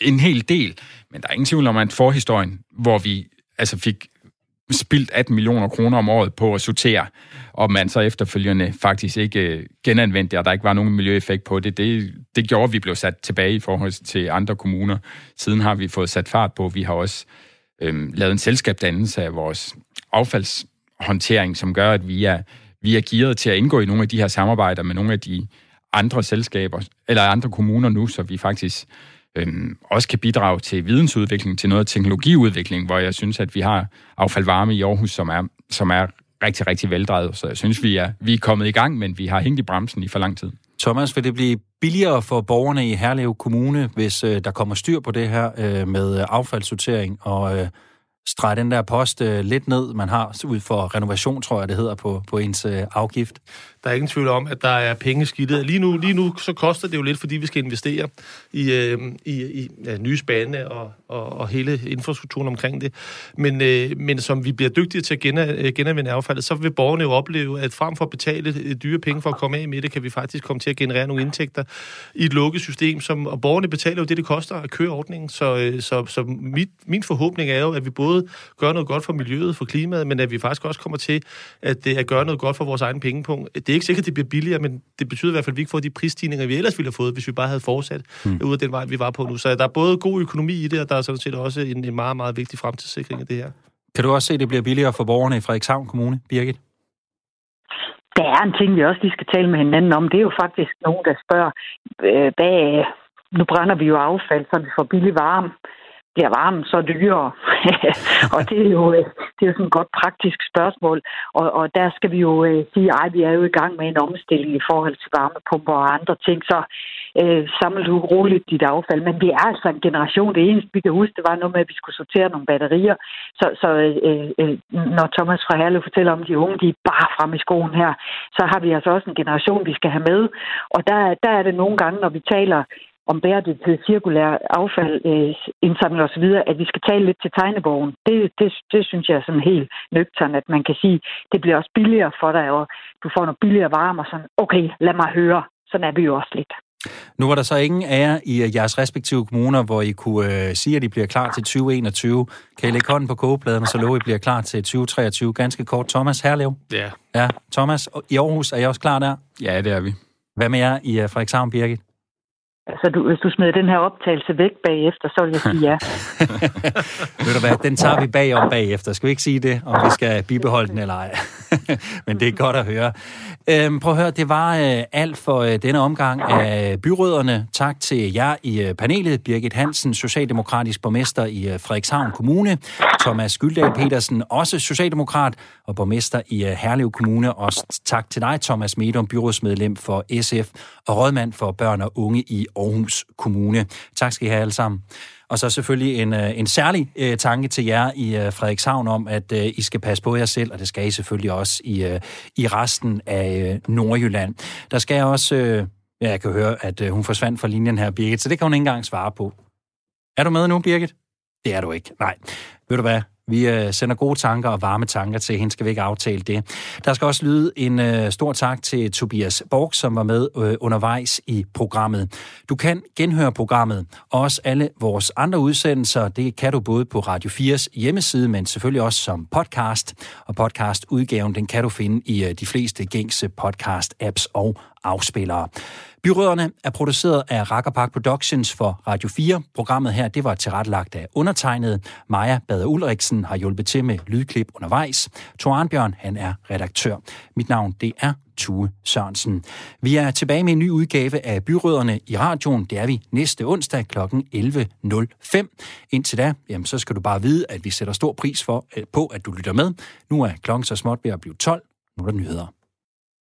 en hel del. Men der er ingen tvivl om, at forhistorien, hvor vi altså fik spildt 18 millioner kroner om året på at sortere, og man så efterfølgende faktisk ikke øh, genanvendte det, og der ikke var nogen miljøeffekt på det. Det, det gjorde, at vi blev sat tilbage i forhold til andre kommuner. Siden har vi fået sat fart på. Vi har også øhm, lavet en selskabdannelse af vores affaldshåndtering, som gør, at vi er, vi er gearet til at indgå i nogle af de her samarbejder med nogle af de andre selskaber, eller andre kommuner nu, så vi faktisk øhm, også kan bidrage til vidensudvikling, til noget teknologiudvikling, hvor jeg synes, at vi har affaldvarme i Aarhus, som er, som er rigtig, rigtig veldrejet. Så jeg synes, vi er, vi er kommet i gang, men vi har hængt i bremsen i for lang tid. Thomas, vil det blive billigere for borgerne i Herlev Kommune, hvis øh, der kommer styr på det her øh, med øh, affaldssortering og øh, strege den der post øh, lidt ned, man har ud for renovation, tror jeg, det hedder på, på ens øh, afgift? Der er ingen tvivl om, at der er penge skidtet. Lige nu, lige nu så koster det jo lidt, fordi vi skal investere i, øh, i, i ja, nye spande og, og, og hele infrastrukturen omkring det. Men, øh, men som vi bliver dygtige til at øh, genanvende affaldet, så vil borgerne jo opleve, at frem for at betale øh, dyre penge for at komme af med det, kan vi faktisk komme til at generere nogle indtægter i et lukket system, som, og borgerne betaler jo det, det koster at køre ordningen. Så, øh, så, så mit, min forhåbning er jo, at vi både gør noget godt for miljøet, for klimaet, men at vi faktisk også kommer til at, øh, at gøre noget godt for vores egen pengepunkt. Det er ikke sikkert, at det bliver billigere, men det betyder i hvert fald, at vi ikke får de prisstigninger, vi ellers ville have fået, hvis vi bare havde fortsat mm. ud af den vej, vi var på nu. Så der er både god økonomi i det, og der er sådan set også en, en meget, meget vigtig fremtidssikring af det her. Kan du også se, at det bliver billigere for borgerne i Frederikshavn Kommune, Birgit? Der er en ting, vi også lige skal tale med hinanden om. Det er jo faktisk nogen, der spørger, øh, hvad, nu brænder vi jo affald, så vi får billig varme bliver varmen så dyrere? og det er, jo, øh, det er jo sådan et godt praktisk spørgsmål. Og, og der skal vi jo øh, sige, at vi er jo i gang med en omstilling i forhold til varmepumper og andre ting. Så øh, samle du roligt dit affald. Men vi er altså en generation. Det eneste, vi kan huske, det var noget med, at vi skulle sortere nogle batterier. Så, så øh, øh, øh, når Thomas fra Herlev fortæller om de unge, de er bare frem i skoen her, så har vi altså også en generation, vi skal have med. Og der, der er det nogle gange, når vi taler om bæredygtighed, cirkulær affald, øh, indsamling osv., at vi skal tale lidt til tegnebogen. Det, det, det synes jeg er sådan helt nøgtern, at man kan sige, det bliver også billigere for dig, og du får noget billigere varme, og sådan, okay, lad mig høre. Sådan er vi jo også lidt. Nu var der så ingen af jer i øh, jeres respektive kommuner, hvor I kunne øh, sige, at I bliver klar til 2021. Kan I lægge hånden på kogepladen, og så love, at I bliver klar til 2023? Ganske kort. Thomas Herlev? Ja. Ja, Thomas, i Aarhus, er I også klar der? Ja, det er vi. Hvad med jer i uh, Frederikshavn, Birgit? Altså, du, hvis du smider den her optagelse væk bagefter, så vil jeg sige ja. Ved du hvad, den tager vi bagom bagefter. Skal vi ikke sige det, om vi skal bibeholde den eller ej? Men det er godt at høre. Øhm, prøv at høre, det var øh, alt for øh, denne omgang af byråderne. Tak til jer i øh, panelet. Birgit Hansen, Socialdemokratisk borgmester i øh, Frederikshavn Kommune. Thomas Gyldal Petersen, også Socialdemokrat og borgmester i øh, Herlev Kommune. Og tak til dig, Thomas Medum, byrådsmedlem for SF og rådmand for børn og unge i Aarhus Kommune. Tak skal I have alle sammen. Og så selvfølgelig en, øh, en særlig øh, tanke til jer i øh, Frederikshavn om, at øh, I skal passe på jer selv, og det skal I selvfølgelig også i, øh, i resten af øh, Nordjylland. Der skal jeg også... Øh, ja, jeg kan høre, at øh, hun forsvandt fra linjen her, Birgit, så det kan hun ikke engang svare på. Er du med nu, Birgit? Det er du ikke. Nej. Ved du hvad? Vi øh, sender gode tanker og varme tanker til hende, skal vi ikke aftale det. Der skal også lyde en øh, stor tak til Tobias Borg, som var med øh, undervejs i programmet. Du kan genhøre programmet, og også alle vores andre udsendelser. Det kan du både på Radio 4's hjemmeside, men selvfølgelig også som podcast. Og podcastudgaven, den kan du finde i øh, de fleste gængse podcast-apps og afspillere. Byrødderne er produceret af Park Productions for Radio 4. Programmet her, det var tilrettelagt af undertegnet. Maja Bader Ulriksen har hjulpet til med lydklip undervejs. Thor Bjørn han er redaktør. Mit navn, det er Tue Sørensen. Vi er tilbage med en ny udgave af Byrødderne i radioen. Det er vi næste onsdag kl. 11.05. Indtil da, jamen, så skal du bare vide, at vi sætter stor pris for, øh, på, at du lytter med. Nu er klokken så småt ved at blive 12. Nu er der nyheder.